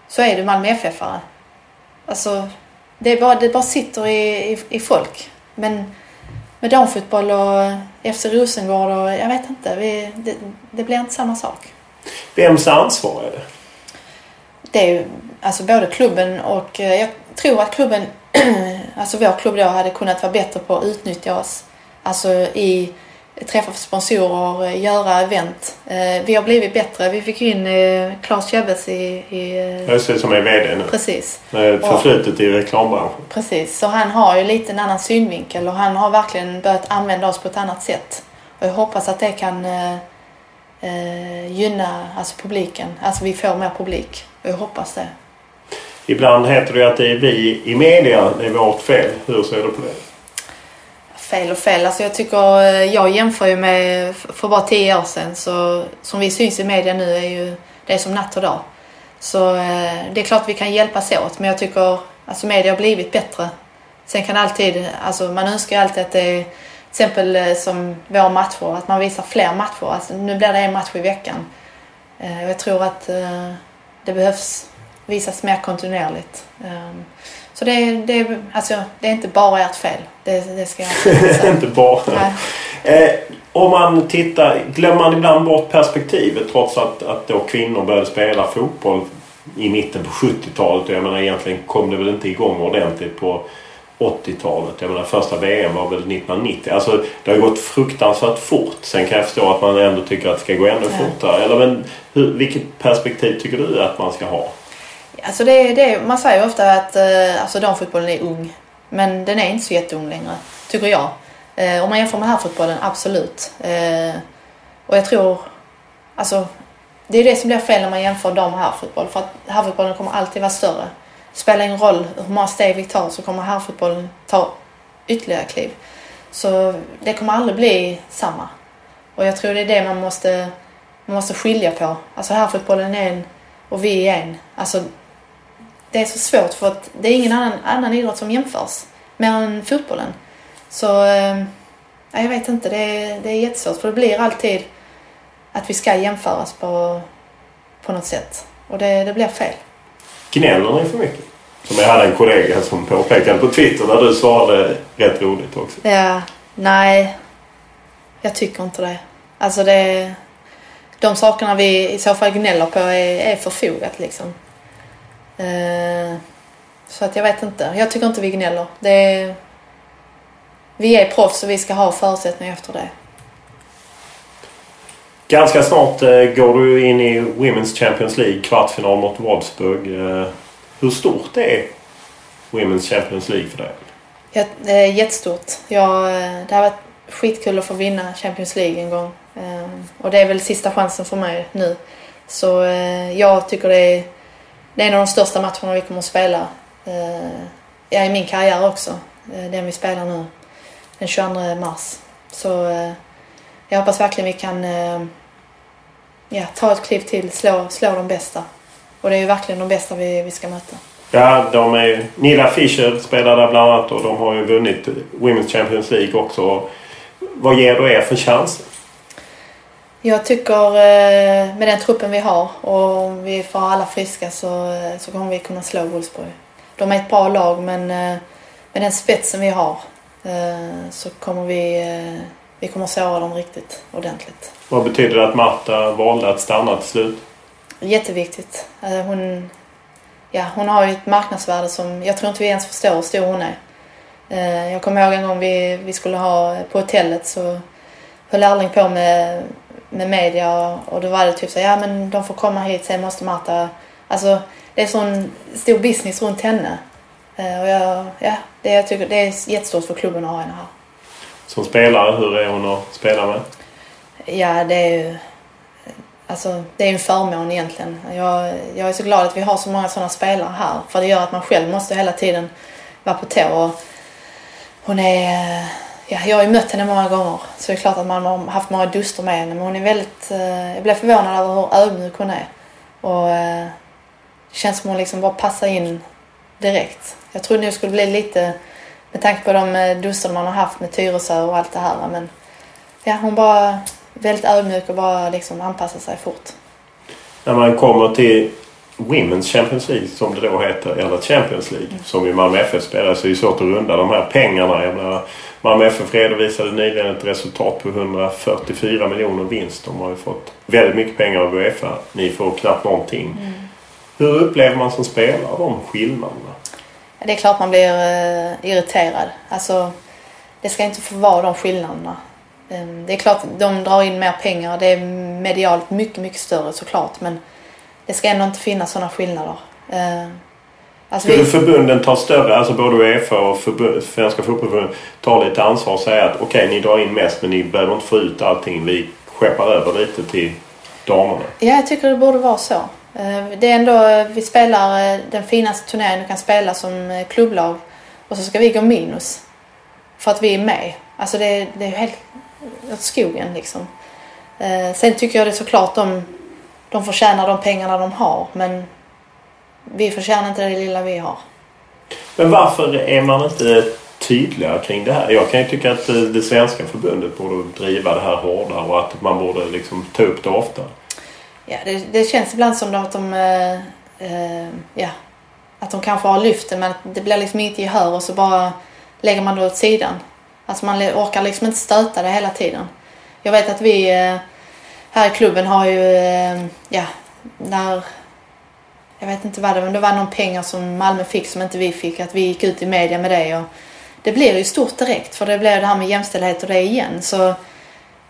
så är du Malmö FF-are. Alltså det, är bara, det bara sitter i, i, i folk. Men med damfotboll och FC Rosengård och jag vet inte. Vi, det, det blir inte samma sak. Vems ansvar är det? Det är ju alltså både klubben och eh, jag tror att klubben, alltså vår klubb då hade kunnat vara bättre på att utnyttja oss. Alltså i träffa sponsorer, eh, göra event. Eh, vi har blivit bättre. Vi fick in eh, Claes Kjebbes i... i Just det, som är VD nu. Precis. Förflutet i reklambranschen. Precis, så han har ju lite en annan synvinkel och han har verkligen börjat använda oss på ett annat sätt. Och jag hoppas att det kan eh, gynna alltså publiken. Alltså vi får mer publik. Och jag hoppas det. Ibland heter det att det är vi i media, det är vårt fel. Hur ser du på det? fel och fel. Alltså jag tycker, eh, jag jämför ju med för bara tio år sedan så som vi syns i media nu är ju det är som natt och dag. Så eh, det är klart vi kan hjälpas åt men jag tycker alltså media har blivit bättre. Sen kan alltid, alltså man önskar ju alltid att det är till exempel eh, som våra matcher, att man visar fler matcher. Alltså nu blir det en match i veckan. Jag tror att det behövs visas mer kontinuerligt. Ehm, så det, det, alltså, det är inte bara ert fel. Det, det ska jag säga. inte bara. Eh, om man tittar, glömmer man ibland bort perspektivet trots att, att då kvinnor började spela fotboll i mitten på 70-talet. Jag menar egentligen kom det väl inte igång ordentligt på 80-talet. Jag menar första VM var väl 1990. Alltså det har gått fruktansvärt fort. Sen kan jag förstå att man ändå tycker att det ska gå ännu ja. fortare. Eller men hur, vilket perspektiv tycker du att man ska ha? Alltså det, det, man säger ofta att eh, alltså damfotbollen är ung. Men den är inte så jätteung längre, tycker jag. Eh, om man jämför med här fotbollen, absolut. Eh, och jag tror, alltså det är det som blir fel när man jämför dam och herrfotboll. För att herrfotbollen kommer alltid vara större. Spelar ingen roll hur många steg vi tar så kommer herrfotbollen ta ytterligare kliv. Så det kommer aldrig bli samma. Och jag tror det är det man måste, man måste skilja på. Alltså herrfotbollen är en och vi är en. Alltså, det är så svårt för att det är ingen annan, annan idrott som jämförs. Mer än fotbollen. Så, eh, jag vet inte. Det är, det är jättesvårt för det blir alltid att vi ska jämföras på, på något sätt. Och det, det blir fel. Gnäller ni för mycket? Som jag hade en kollega som påpekade på Twitter där du svarade rätt roligt också. Ja, nej. Jag tycker inte det. Alltså det... De sakerna vi i så fall gnäller på är, är förfogat liksom. Eh, så att jag vet inte. Jag tycker inte vi gnäller. Det är, vi är proffs och vi ska ha förutsättningar efter det. Ganska snart eh, går du in i Women's Champions League, kvartsfinal mot Wolfsburg. Eh, hur stort är Women's Champions League för dig? Ja, det är jättestort. Jag, det har varit skitkul att få vinna Champions League en gång. Och det är väl sista chansen för mig nu. Så jag tycker det är, det är en av de största matcherna vi kommer att spela. Eh, ja, i min karriär också. Eh, den vi spelar nu. Den 22 mars. Så eh, jag hoppas verkligen vi kan eh, ja, ta ett kliv till, slå, slå de bästa. Och det är ju verkligen de bästa vi, vi ska möta. Ja, de är, Nilla Fischer spelar där bland annat och de har ju vunnit Women's Champions League också. Vad ger du er för chans? Jag tycker eh, med den truppen vi har och om vi får alla friska så, eh, så kommer vi kunna slå Wolfsburg. De är ett bra lag men eh, med den spetsen vi har så kommer vi, vi kommer såra dem riktigt ordentligt. Vad betyder det att Marta valde att stanna till slut? Jätteviktigt. Hon, ja, hon har ju ett marknadsvärde som jag tror inte vi ens förstår hur stor hon är. Jag kommer ihåg en gång vi, vi skulle ha på hotellet så höll Erling på med med media och då var det typ så ja men de får komma hit, sen måste Marta... Alltså det är sån stor business runt henne. Eh, och jag, ja, det, jag tycker det är jättestort för klubben att ha henne här. Som spelare, hur är hon att spela med? Ja, det är ju... Alltså, det är en förmån egentligen. Jag, jag är så glad att vi har så många sådana spelare här. För det gör att man själv måste hela tiden vara på tå. Och hon är ja, jag har ju mött henne många gånger så det är klart att man har haft många duster med henne men hon är väldigt, eh, jag blev förvånad över hur ödmjuk hon är. Och eh, det känns som hon liksom bara passar in direkt. Jag trodde det skulle bli lite med tanke på de eh, duster man har haft med Tyresö och allt det här men ja, hon bara väldigt ödmjuk och bara liksom anpassar sig fort. När man kommer till Women's Champions League som det då heter, eller Champions League mm. som ju Malmö FF spelar så är det svårt att runda de här pengarna. Jag menar, Malmö FF redovisade nyligen ett resultat på 144 miljoner vinst. De har ju fått väldigt mycket pengar av Uefa. Ni får knappt någonting. Mm. Hur upplever man som spelare de skillnaderna? Det är klart man blir uh, irriterad. Alltså, det ska inte få vara de skillnaderna. Um, det är klart de drar in mer pengar. Det är medialt mycket, mycket större såklart. Men det ska ändå inte finnas sådana skillnader. Alltså Skulle vi... förbunden ta större, alltså både Uefa och förbund, Svenska fotbollförbundet ta lite ansvar och säga att okej okay, ni drar in mest men ni behöver inte få ut allting. Vi skeppar över lite till damerna. Ja, jag tycker det borde vara så. Eh, det är ändå, vi spelar eh, den finaste turneringen du kan spela som eh, klubblag och så ska vi gå minus. För att vi är med. Alltså det, det är helt åt skogen liksom. Sen tycker jag det är såklart de, de förtjänar de pengarna de har men vi förtjänar inte det lilla vi har. Men varför är man inte tydligare kring det här? Jag kan ju tycka att det svenska förbundet borde driva det här hårdare och att man borde liksom ta upp det ofta. Ja, det, det känns ibland som att de, äh, äh, ja, att de kanske har lyft det men det blir liksom inget gehör och så bara lägger man det åt sidan. Alltså man orkar liksom inte stöta det hela tiden. Jag vet att vi äh, här i klubben har ju, ja, när jag vet inte vad det var, men det var någon pengar som Malmö fick som inte vi fick. Att vi gick ut i media med det. Och det blir ju stort direkt för det blir det här med jämställdhet och det igen. Så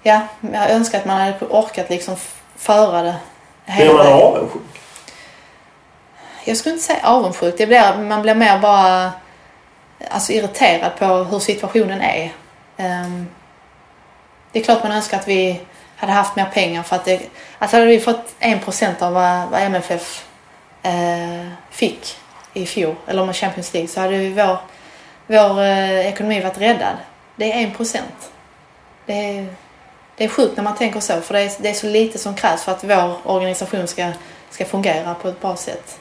ja, jag önskar att man hade orkat liksom föra det. Blir man avundsjuk? Jag skulle inte säga avundsjuk. Det blir, man blir mer bara alltså, irriterad på hur situationen är. Um, det är klart man önskar att vi hade haft mer pengar för att det, alltså hade vi fått en procent av vad, vad MFF Eh, fick i fjol, eller med Champions League, så hade vi vår, vår eh, ekonomi varit räddad. Det är en procent. Det är, det är sjukt när man tänker så, för det är, det är så lite som krävs för att vår organisation ska, ska fungera på ett bra sätt.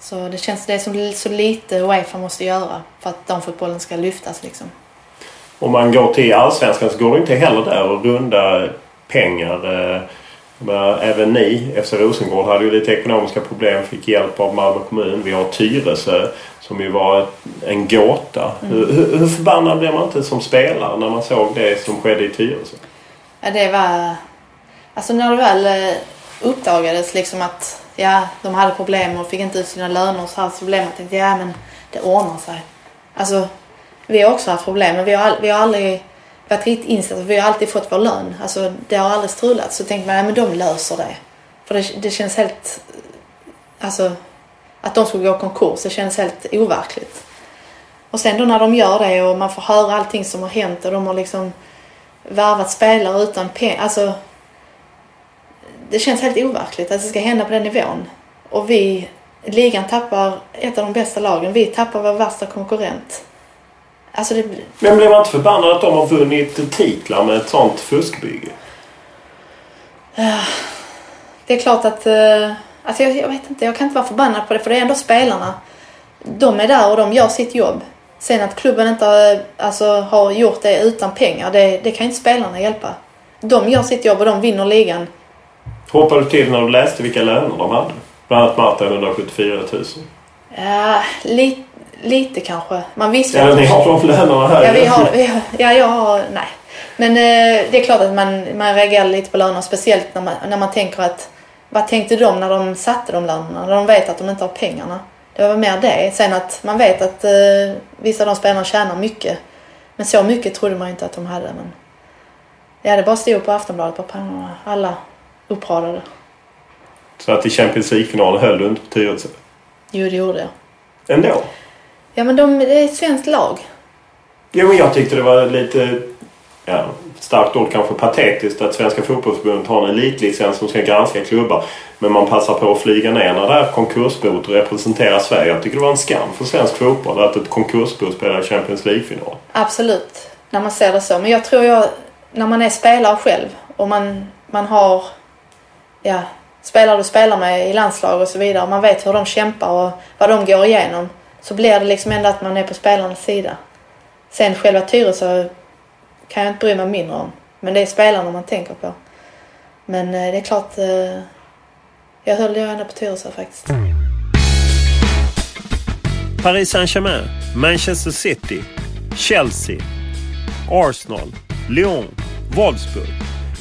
Så det känns det är så, så lite Uefa måste göra för att damfotbollen ska lyftas liksom. Om man går till Allsvenskan så går det inte heller där att runda pengar. Eh, eh, Men även ni, FC Rosengård, hade ju lite ekonomiska problem. Fick hjälp av Malmö kommun. Vi har Tyresö som ju var en gåta. Hur, hur, hur förbannad blev man inte som spelare när man såg det som skedde i Tyresö? Ja, det var... Alltså när det väl eh, uppdagades liksom att ja, de hade problem och fick inte ut sina löner och så här så blev man tänkte ja men det ordnar sig. Alltså vi har också haft problem men vi har, vi har aldrig varit riktigt inställda. Vi har alltid fått vår lön. Alltså det har aldrig strulat. Så tänkte man ja men de löser det. För det, det känns helt... Alltså att de skulle gå konkurs det känns helt overkligt. Och sen då när de gör det och man får höra allting som har hänt och de har liksom värvat spelare utan pengar. Alltså, det känns helt overkligt att det ska hända på den nivån. Och vi, ligan tappar ett av de bästa lagen. Vi tappar vår värsta konkurrent. Alltså det, Men blev man inte förbannad att de har vunnit titlar med ett sånt fuskbygge? det är klart att... eh, Alltså jag, jag vet inte, jag kan inte vara förbannad på det för det är ändå spelarna. De är där och de gör sitt jobb. Sen att klubben inte har, alltså, har gjort det utan pengar, det, det kan inte spelarna hjälpa. De gör sitt jobb och de vinner ligan. Hoppade du till när du läste vilka löner de hade? Bland annat Marta 174 000. Ja, li, lite kanske. Man visste Ja, att- ni har de lönerna här. Ja, vi har, vi har, ja, jag har, nej. Men eh, det är klart att man, man reagerar lite på lönerna. Speciellt när man, när man tänker att vad tänkte de när de satte de lönerna? När de vet att de inte har pengarna. Det var mer det. Sen att man vet att eh, vissa av de spelarna tjänar mycket. Men så mycket trodde man inte att de hade. Men ja, det bara stod på Aftonbladet på pannorna. Alla uppradade. Så att i Champions League-finalen höll du inte på Tyresö? Jo, det gjorde jag. Ändå? Ja, men de, det är ett svenskt lag. Jo, men jag tyckte det var lite, ja, starkt ord kanske patetiskt att Svenska fotbollsförbundet har en elitlicens som ska granska klubbar. Men man passar på att flyga ner när det är konkursbot och representera Sverige. Jag tycker det var en skam för svensk fotboll att ett konkursbo spelar Champions League-final. Absolut, när man ser det så. Men jag tror jag, när man är spelare själv och man, man har ja, spelare du spelar med i landslag och så vidare man vet hur de kämpar och vad de går igenom så blir det liksom ändå att man är på spelarnas sida. Sen själva Tyresö kan jag inte bry mig mindre om. Men det är spelarna man tänker på. Men eh, det är klart, eh, jag höll ju ändå på Tyresö faktiskt. Paris Saint-Germain, Manchester City, Chelsea, Arsenal, Lyon, Wolfsburg.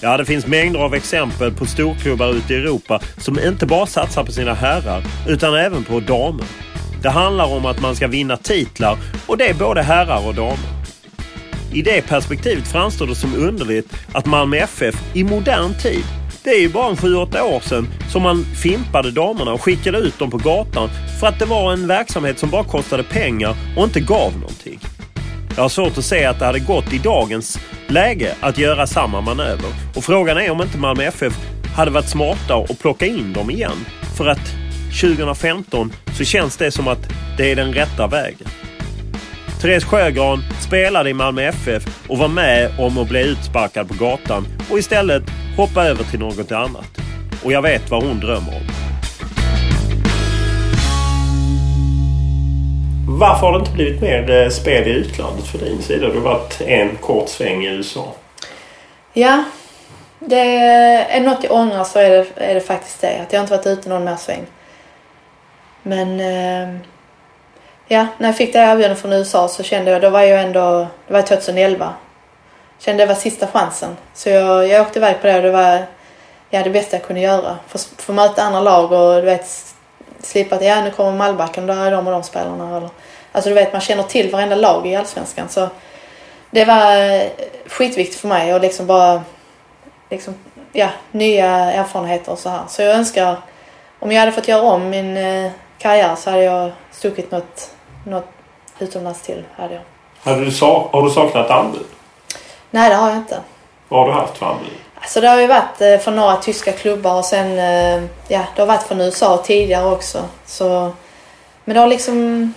Ja, det finns mängder av exempel på storklubbar ute i Europa som inte bara satsar på sina herrar utan även på damer. Det handlar om att man ska vinna titlar och det är både herrar och damer. I det perspektivet framstår det som underligt att Malmö FF i modern tid, det är ju bara en 7-8 år sedan som man fimpade damerna och skickade ut dem på gatan för att det var en verksamhet som bara kostade pengar och inte gav någonting. Jag har svårt att se att det hade gått i dagens läge att göra samma manöver. Och frågan är om inte Malmö FF hade varit smarta och plocka in dem igen. För att 2015 så känns det som att det är den rätta vägen. Therese Sjögran spelade i Malmö FF och var med om att bli utsparkad på gatan och istället hoppa över till något annat. Och jag vet vad hon drömmer om. Varför har det inte blivit mer eh, spel i utlandet för din sida? Du har varit en kort sväng i USA. Ja, det är något jag ångrar så är det, är det faktiskt det. Att jag inte varit ute någon mer sväng. Men eh, ja, när jag fick det erbjudandet från USA så kände jag, då var jag ändå, det var 2011. Kände det var sista chansen. Så jag, jag åkte iväg på det och det var ja, det bästa jag kunde göra. Få, få möta andra lag och du vet slippa att ja nu kommer Malbacken och där är de och de spelarna. Eller, alltså du vet man känner till varenda lag i Allsvenskan. Så det var eh, skitviktigt för mig och liksom bara liksom, ja, nya erfarenheter och så här. Så jag önskar, om jag hade fått göra om min eh, karriär så hade jag stuckit något, något utomlands till. Hade jag. Hade du sa- har du saknat anbud? Nej, det har jag inte. Vad har du haft för anbud? Alltså det har ju varit eh, från några tyska klubbar och sen eh, ja, det har varit från USA tidigare också. Så, men det har liksom...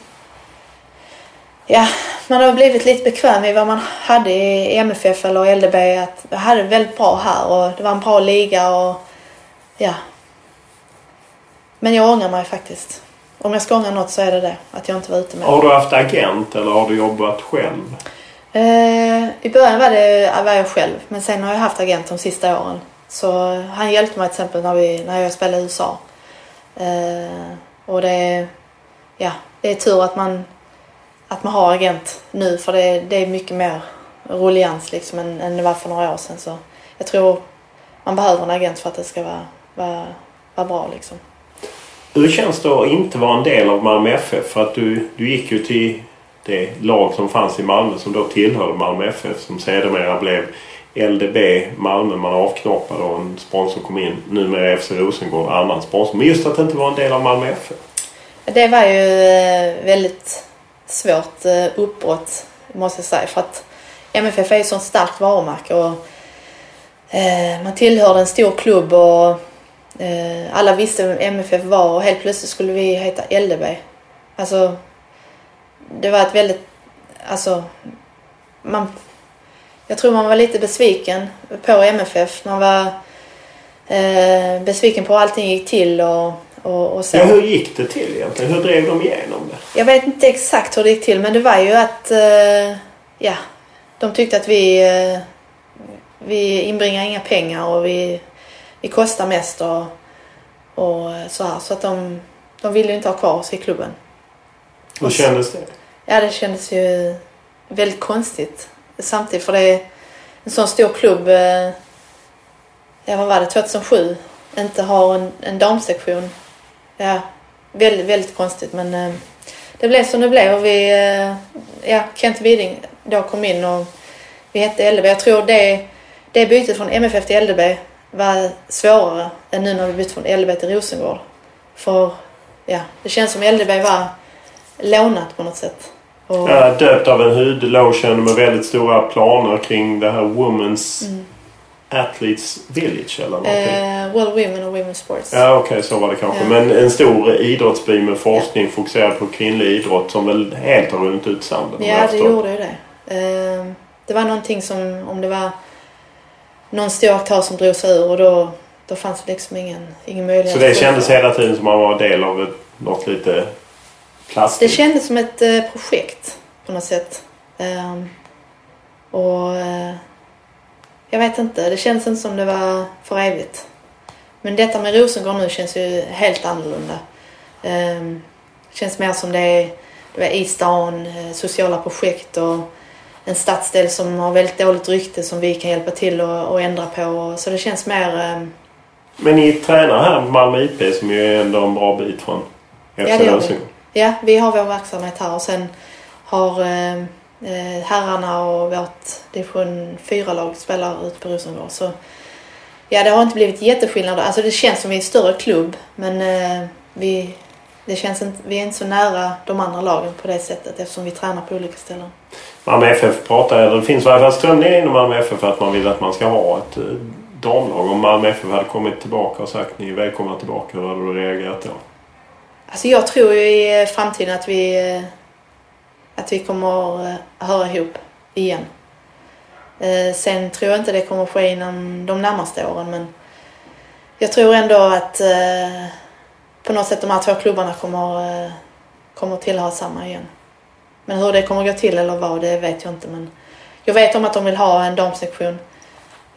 Ja, man har blivit lite bekväm i vad man hade i MFF eller LDB. Att jag hade det väldigt bra här och det var en bra liga och ja. Men jag ångrar mig faktiskt. Om jag ska ångra något så är det det. Att jag inte var ute med Har du haft agent eller har du jobbat själv? Eh, I början var, det, var jag själv men sen har jag haft agent de sista åren. Så han hjälpte mig till exempel när, vi, när jag spelade i USA. Eh, och det, ja, det är tur att man, att man har agent nu för det, det är mycket mer rullians liksom än, än det var för några år sedan. Så jag tror man behöver en agent för att det ska vara, vara, vara bra liksom. Hur känns det att inte vara en del av Malmö FF? För att du, du gick ju till det lag som fanns i Malmö som då tillhörde Malmö FF som sedermera blev LDB Malmö. Man avknoppade och en sponsor kom in. Numera FC Rosengård, annan sponsor. Men just att inte vara en del av Malmö FF. Det var ju eh, väldigt svårt eh, uppbrott måste jag säga. För att MFF är ju ett sånt starkt varumärke och eh, man tillhörde en stor klubb och alla visste vem MFF var och helt plötsligt skulle vi heta LDB. Alltså, det var ett väldigt, alltså, man, jag tror man var lite besviken på MFF. Man var eh, besviken på hur allting gick till och, och, och så. Ja, hur gick det till egentligen? Hur drev de igenom det? Jag vet inte exakt hur det gick till men det var ju att eh, ja, de tyckte att vi, eh, vi inbringar inga pengar och vi, vi kostar mest och, och så här. Så att de, de ville ju inte ha kvar oss i klubben. Hur kändes det? Ja, det kändes ju väldigt konstigt samtidigt för det är en sån stor klubb, eh, ja vad var det, 2007, inte har en, en damsektion. Ja, väldigt, väldigt konstigt men eh, det blev som det blev och vi, eh, ja, Kent Widing då kom in och vi hette LDB. Jag tror det, det bytet från MFF till LDB var svårare än nu när vi bytte från LDB till Rosengård. För ja, det känns som LDB var lånat på något sätt. Och, Ja, döpt av en hudlotion med väldigt stora planer kring det här Women's Mm. Athletes Village eller någonting. eh, World Women och Women's Sports. Ja okej så var det kanske. Ja. Men en stor idrottsby med forskning fokuserad på kvinnlig idrott som väl helt har runnit ut sanden. Ja, det gjorde ju det. Eh, det var någonting som, om det var någon stor aktör som drog sig ur och då, då fanns det liksom ingen, ingen möjlighet. Så det kändes hela tiden som man var del av ett, något lite Det plastigt. kändes som ett eh, projekt på något sätt. Ehm, och eh, jag vet inte, det känns inte som det var för evigt. Men detta med Rosengård nu känns ju helt annorlunda. Um, känns mer som det är, det är i stan, eh, sociala projekt och en stadsdel som har väldigt dåligt rykte som vi kan hjälpa till och, och ändra på. Så det känns mer... ehm, Men ni tränar här på Malmö IP som ju är ändå en bra bit från FC Ja, det gör vi. Ja, vi har vår verksamhet här och sen har eh, eh, herrarna och vårt division 4-lag spelar ute på Rosengård. Så ja, det har inte blivit jätteskillnader. Alltså det känns som vi är en större klubb men eh, vi, det känns inte, vi är inte så nära de andra lagen på det sättet eftersom vi tränar på olika ställen. Malmö FF pratar, eller det finns i varje fall strömningar inom Malmö FF för att man vill att man ska ha ett eh, damlag. Om Malmö FF hade kommit tillbaka och sagt ni är välkomna tillbaka, hur hade du reagerat då? Alltså jag tror ju i framtiden att vi, eh, att vi kommer eh, höra ihop igen. Sen tror jag inte det kommer ske inom de närmaste åren men jag tror ändå att på något sätt de här två klubbarna kommer, eh, kommer tillhöra samma igen. Men hur det kommer gå till eller vad, det vet jag inte. Men jag vet om att de vill ha en damsektion.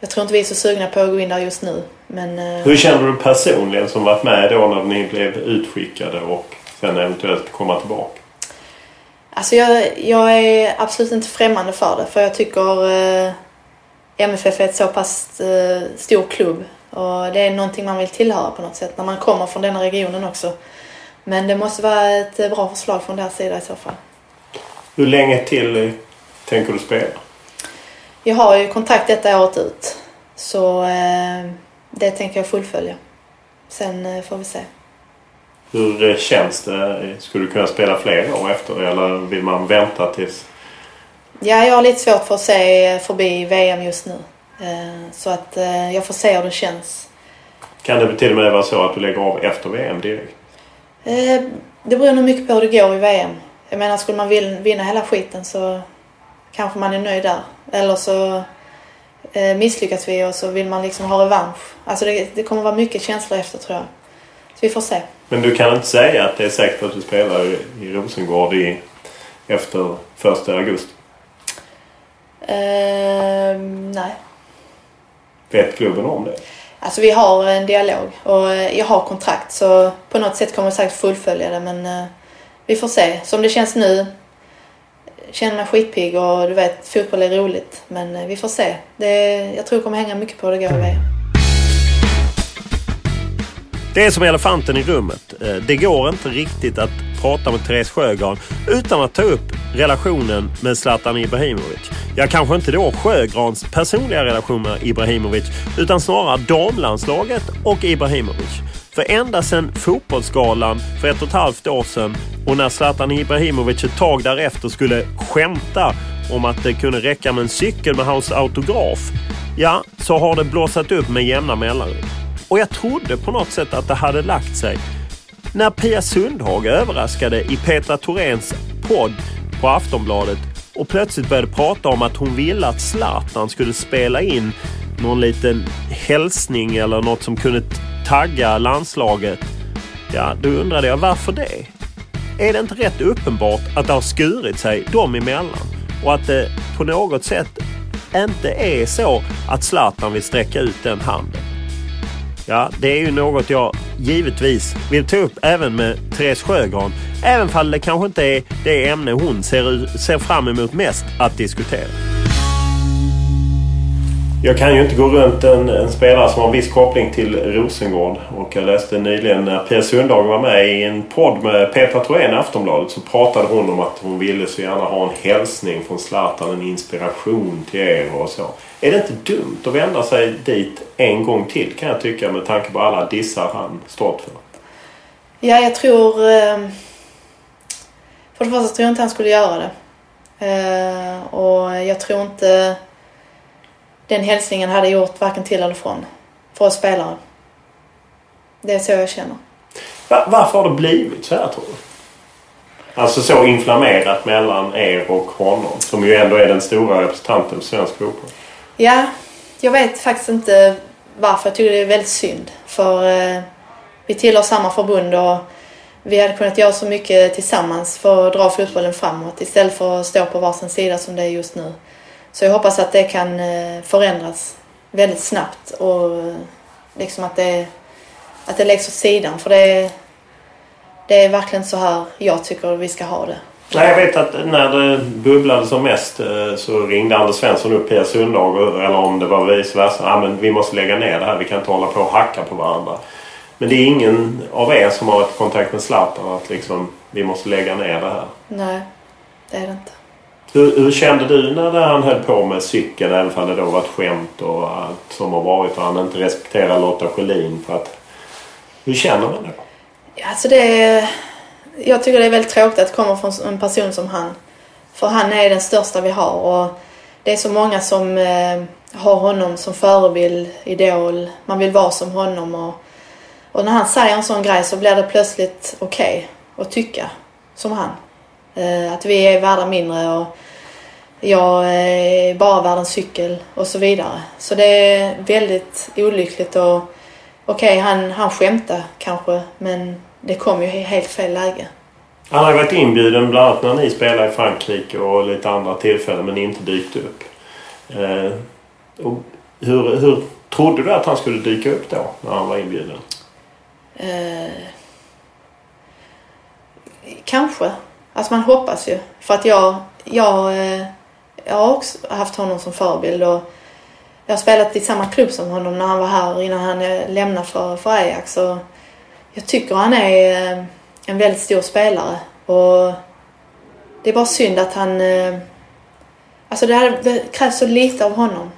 Jag tror inte vi är så sugna på att gå in där just nu. Men, eh, Hur känner du personligen som varit med då när ni blev utskickade och sen eventuellt komma tillbaka? Alltså jag, jag är absolut inte främmande för det för jag tycker eh, MFF är ett så pass eh, stor klubb och det är någonting man vill tillhöra på något sätt när man kommer från denna regionen också. Men det måste vara ett bra förslag från deras sida i så fall. Hur länge till tänker du spela? Jag har ju kontrakt detta året ut så eh, det tänker jag fullfölja. Sen eh, får vi se. Hur eh, känns det? Skulle du kunna spela fler år efter eller vill man vänta tills... Ja, jag har lite svårt för att se förbi VM just nu. Eh, så att eh, jag får se hur det känns. Kan det till och med vara så att du lägger av efter VM direkt? Eh, det beror nog mycket på hur det går i VM. Jag menar, skulle man vinna hela skiten så kanske man är nöjd där. Eller så misslyckas vi och så vill man liksom ha revansch. Alltså det, det kommer vara mycket känslor efter tror jag. Så vi får se. Men du kan inte säga att det är säkert att du spelar i, i Rosengård i, efter första augusti? Uh, nej. Vet klubben om det? Alltså vi har en dialog och jag har kontrakt så på något sätt kommer jag säkert fullfölja det men uh, vi får se. Som det känns nu känner mig skitpigg och du vet fotboll är roligt men uh, vi får se. Det, jag tror det kommer hänga mycket på hur det går i VM. Det är som elefanten i rummet. Eh, det går inte riktigt att prata med Therese Sjögran utan att ta upp relationen med Zlatan Ibrahimovic. Ja, kanske inte då Sjögrans personliga relation med Ibrahimovic utan snarare damlandslaget och Ibrahimovic. För ända sedan fotbollsgalan för ett och ett halvt år sedan och när Zlatan Ibrahimovic ett tag därefter skulle skämta om att det kunde räcka med en cykel med hans autograf. Ja, så har det blåsat upp med jämna mellanrum. Och jag trodde på något sätt att det hade lagt sig. När Pia Sundhage överraskade i Petra Thoréns podd på Aftonbladet och plötsligt började prata om att hon ville att Zlatan skulle spela in någon liten hälsning eller något som kunde tagga landslaget. Ja, då undrade jag varför det? Är det inte rätt uppenbart att det har skurit sig dem emellan och att det på något sätt inte är så att Zlatan vill sträcka ut den handen? Ja, det är ju något jag givetvis vill ta upp även med Therese Sjögran. Även fall det kanske inte är det ämne hon ser, ser fram emot mest att diskutera. Jag kan ju inte gå runt en, en, spelare som har en viss koppling till Rosengård. Och jag läste nyligen när Pia Sundhage var med i en podd med Petra Thorén i Aftonbladet så pratade hon om att hon ville så gärna ha en hälsning från Zlatan, en inspiration till er och så. Är det inte dumt att vända sig dit en gång till kan jag tycka med tanke på alla dissar han stått för? Ja, jag tror... Eh, för det första tror jag inte han skulle göra det. Eh, och jag tror inte den hälsningen hade gjort varken till eller från för oss spelare. Det är så jag känner. Varför har det blivit så här tror du? Alltså så inflammerat mellan er och honom som ju ändå är den stora representanten för svensk fotboll. Ja, jag vet faktiskt inte varför. Jag tycker det är väldigt synd. För eh, vi tillhör samma förbund och vi hade kunnat göra så mycket tillsammans för att dra fotbollen framåt istället för att stå på varsin sida som det är just nu. Så jag hoppas att det kan eh, förändras väldigt snabbt och eh, liksom att det, att det läggs åt sidan. För det, det är verkligen så här jag tycker vi ska ha det. Nej, jag vet att när det bubblade som mest eh, så ringde Anders Svensson upp Pia Sundhage eller om det var vice versa. Ja, men vi måste lägga ner det här. Vi kan inte hålla på och hacka på varandra. Men det är ingen av er som har varit i kontakt med Zlatan att liksom vi måste lägga ner det här? Nej, det är det inte. Hur, hur kände du när han höll på med cykeln även om det då var ett skämt och allt som har varit och han inte respekterar Lotta Schelin för att... Hur känner man då? Alltså det jag tycker det är väldigt tråkigt att det kommer från en person som han. För han är den största vi har och det är så många som eh, har honom som förebild, idol. Man vill vara som honom och, och när han säger en sån grej så blir det plötsligt okej okay att tycka som han. Eh, att vi är värda mindre och jag är bara värd en cykel och så vidare. Så det är väldigt olyckligt och okej, okay, han, han skämtar kanske men det kom ju i helt fel läge. Han har varit inbjuden bland annat när ni spelade i Frankrike och lite andra tillfällen men inte dykt upp. Eh, hur, hur trodde du att han skulle dyka upp då när han var inbjuden? Eh, kanske. Alltså man hoppas ju. För att jag, jag, eh, jag har också haft honom som förebild och jag har spelat i samma klubb som honom när han var här innan han eh, lämnade för, för Ajax. Och jag tycker han är eh, en väldigt stor spelare och det är bara synd att han... Alltså det, hade, det krävs så lite av honom.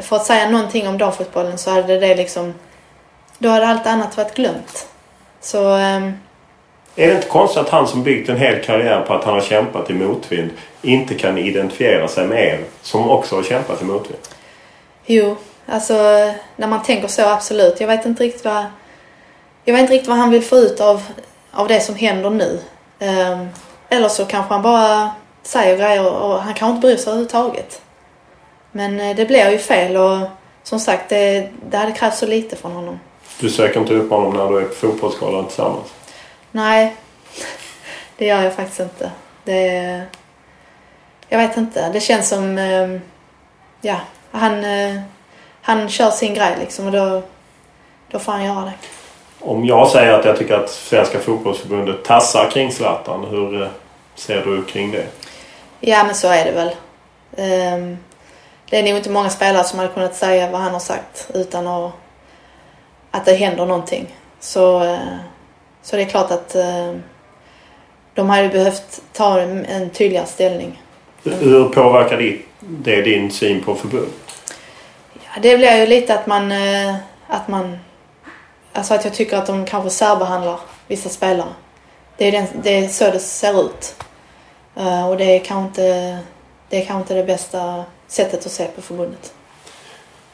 För att säga någonting om damfotbollen så hade det liksom... Då hade allt annat varit glömt. Så... Ehm, är det inte konstigt att han som byggt en hel karriär på att han har kämpat i motvind inte kan identifiera sig med er som också har kämpat i motvind? Jo, alltså när man tänker så absolut. Jag vet inte riktigt vad, jag vet inte riktigt vad han vill få ut av, av det som händer nu. Um, eller så kanske han bara säger grejer och han kanske inte bryr sig överhuvudtaget. Men eh, det blir ju fel och som sagt det, det hade krävts så lite från honom. Du söker inte upp honom när du är på fotbollsskalan tillsammans? Nej, det gör jag faktiskt inte. Det, jag vet inte. Det känns som... Ehm, ja, han, eh, han kör sin grej liksom och då, då får han göra det. Om jag säger att jag tycker att Svenska fotbollsförbundet tassar kring Zlatan, hur eh, ser du kring det? Ja, men så är det väl. Ehm, det är nog inte många spelare som hade kunnat säga vad han har sagt utan att, att det händer någonting. Så, eh, så det är klart att de hade behövt ta en tydligare ställning. Hur påverkar det din syn på förbund? Ja, det blir ju lite att man, eh, att man... Alltså att jag tycker att de kanske särbehandlar vissa spelare. Det är, den, det är så det ser ut. Eh, och det är kanske inte det, är kanske inte det bästa sättet att se på förbundet.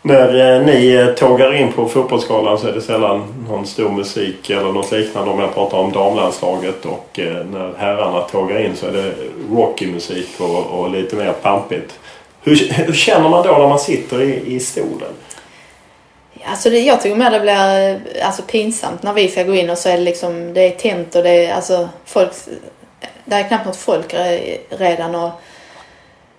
När eh, ni eh, tågar in på fotbollsskalan så är det sällan någon stor musik eller något liknande om jag pratar om damlandslaget. Och eh, när herrarna tågar in så är det rockymusik och, och lite mer pampigt. Hur, hur, känner man då när man sitter i, i stolen? Alltså det, jag tycker mer det blir alltså, pinsamt när vi ska gå in och så är det liksom, det är tänt och det är alltså folk, det är knappt något folk redan och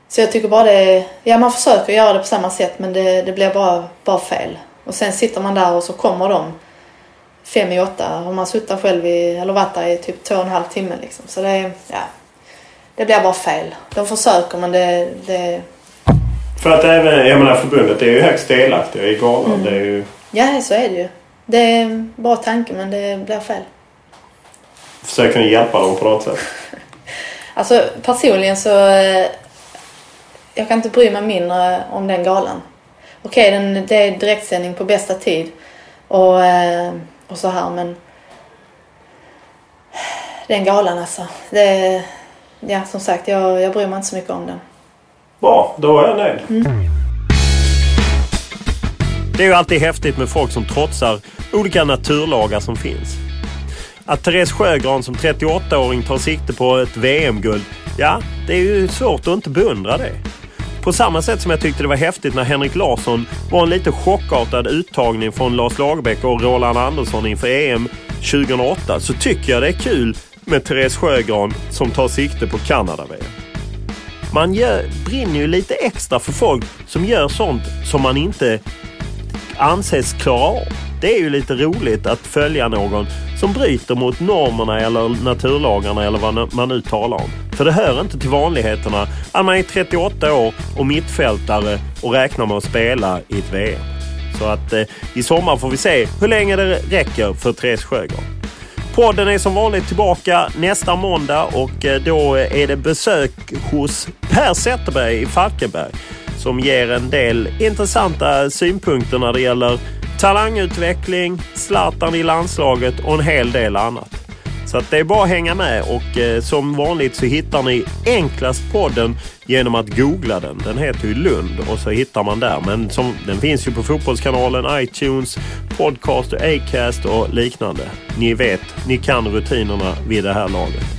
så jag tycker bara det, ja man försöker göra det på samma sätt men det, det blir bara, bara fel. Och sen sitter man där och så kommer de fem i åtta och man suttit själv i, eller varit där i typ två och en halv timme liksom. Så det, ja, det blir bara fel. De försöker men det, det... För att även, jag menar förbundet är ju högst delaktiga i galan. Mm. Det är ju... Ja, så är det ju. Det är en bra tanke men det blir fel. Försöker ni hjälpa dem på något sätt? alltså personligen så eh, jag kan inte bry mig mindre om den galan. Okej, okay, det är direktsändning på bästa tid och, eh, och så här men den galan alltså. Det, ja, som sagt, jag, jag bryr mig inte så mycket om den. Bra, då är jag nöjd. Mm. Det är ju alltid häftigt med folk som trotsar olika naturlagar som finns. Att Therese Sjögran som 38-åring tar sikte på ett VM-guld, ja, det är ju svårt att inte beundra det. På samma sätt som jag tyckte det var häftigt när Henrik Larsson var en lite chockartad uttagning från Lars Lagerbäck och Roland Andersson inför EM 2008 så tycker jag det är kul med Therese Sjögran som tar sikte på Kanada-VM. Man gör, brinner ju lite extra för folk som gör sånt som man inte anses klara av. Det är ju lite roligt att följa någon som bryter mot normerna eller naturlagarna eller vad man nu talar om. För det hör inte till vanligheterna att man är 38 år och mittfältare och räknar med att spela i ett VM. Så att eh, i sommar får vi se hur länge det räcker för Therese Sjögård. Podden är som vanligt tillbaka nästa måndag och eh, då är det besök hos Per Zetterberg i Falkenberg som ger en del intressanta synpunkter när det gäller talangutveckling, Zlatan i landslaget och en hel del annat. Så att det är bara att hänga med och eh, som vanligt så hittar ni enklast podden genom att googla den. Den heter ju Lund och så hittar man där. Men som, den finns ju på Fotbollskanalen, iTunes, Podcast och Acast och liknande. Ni vet, ni kan rutinerna vid det här laget.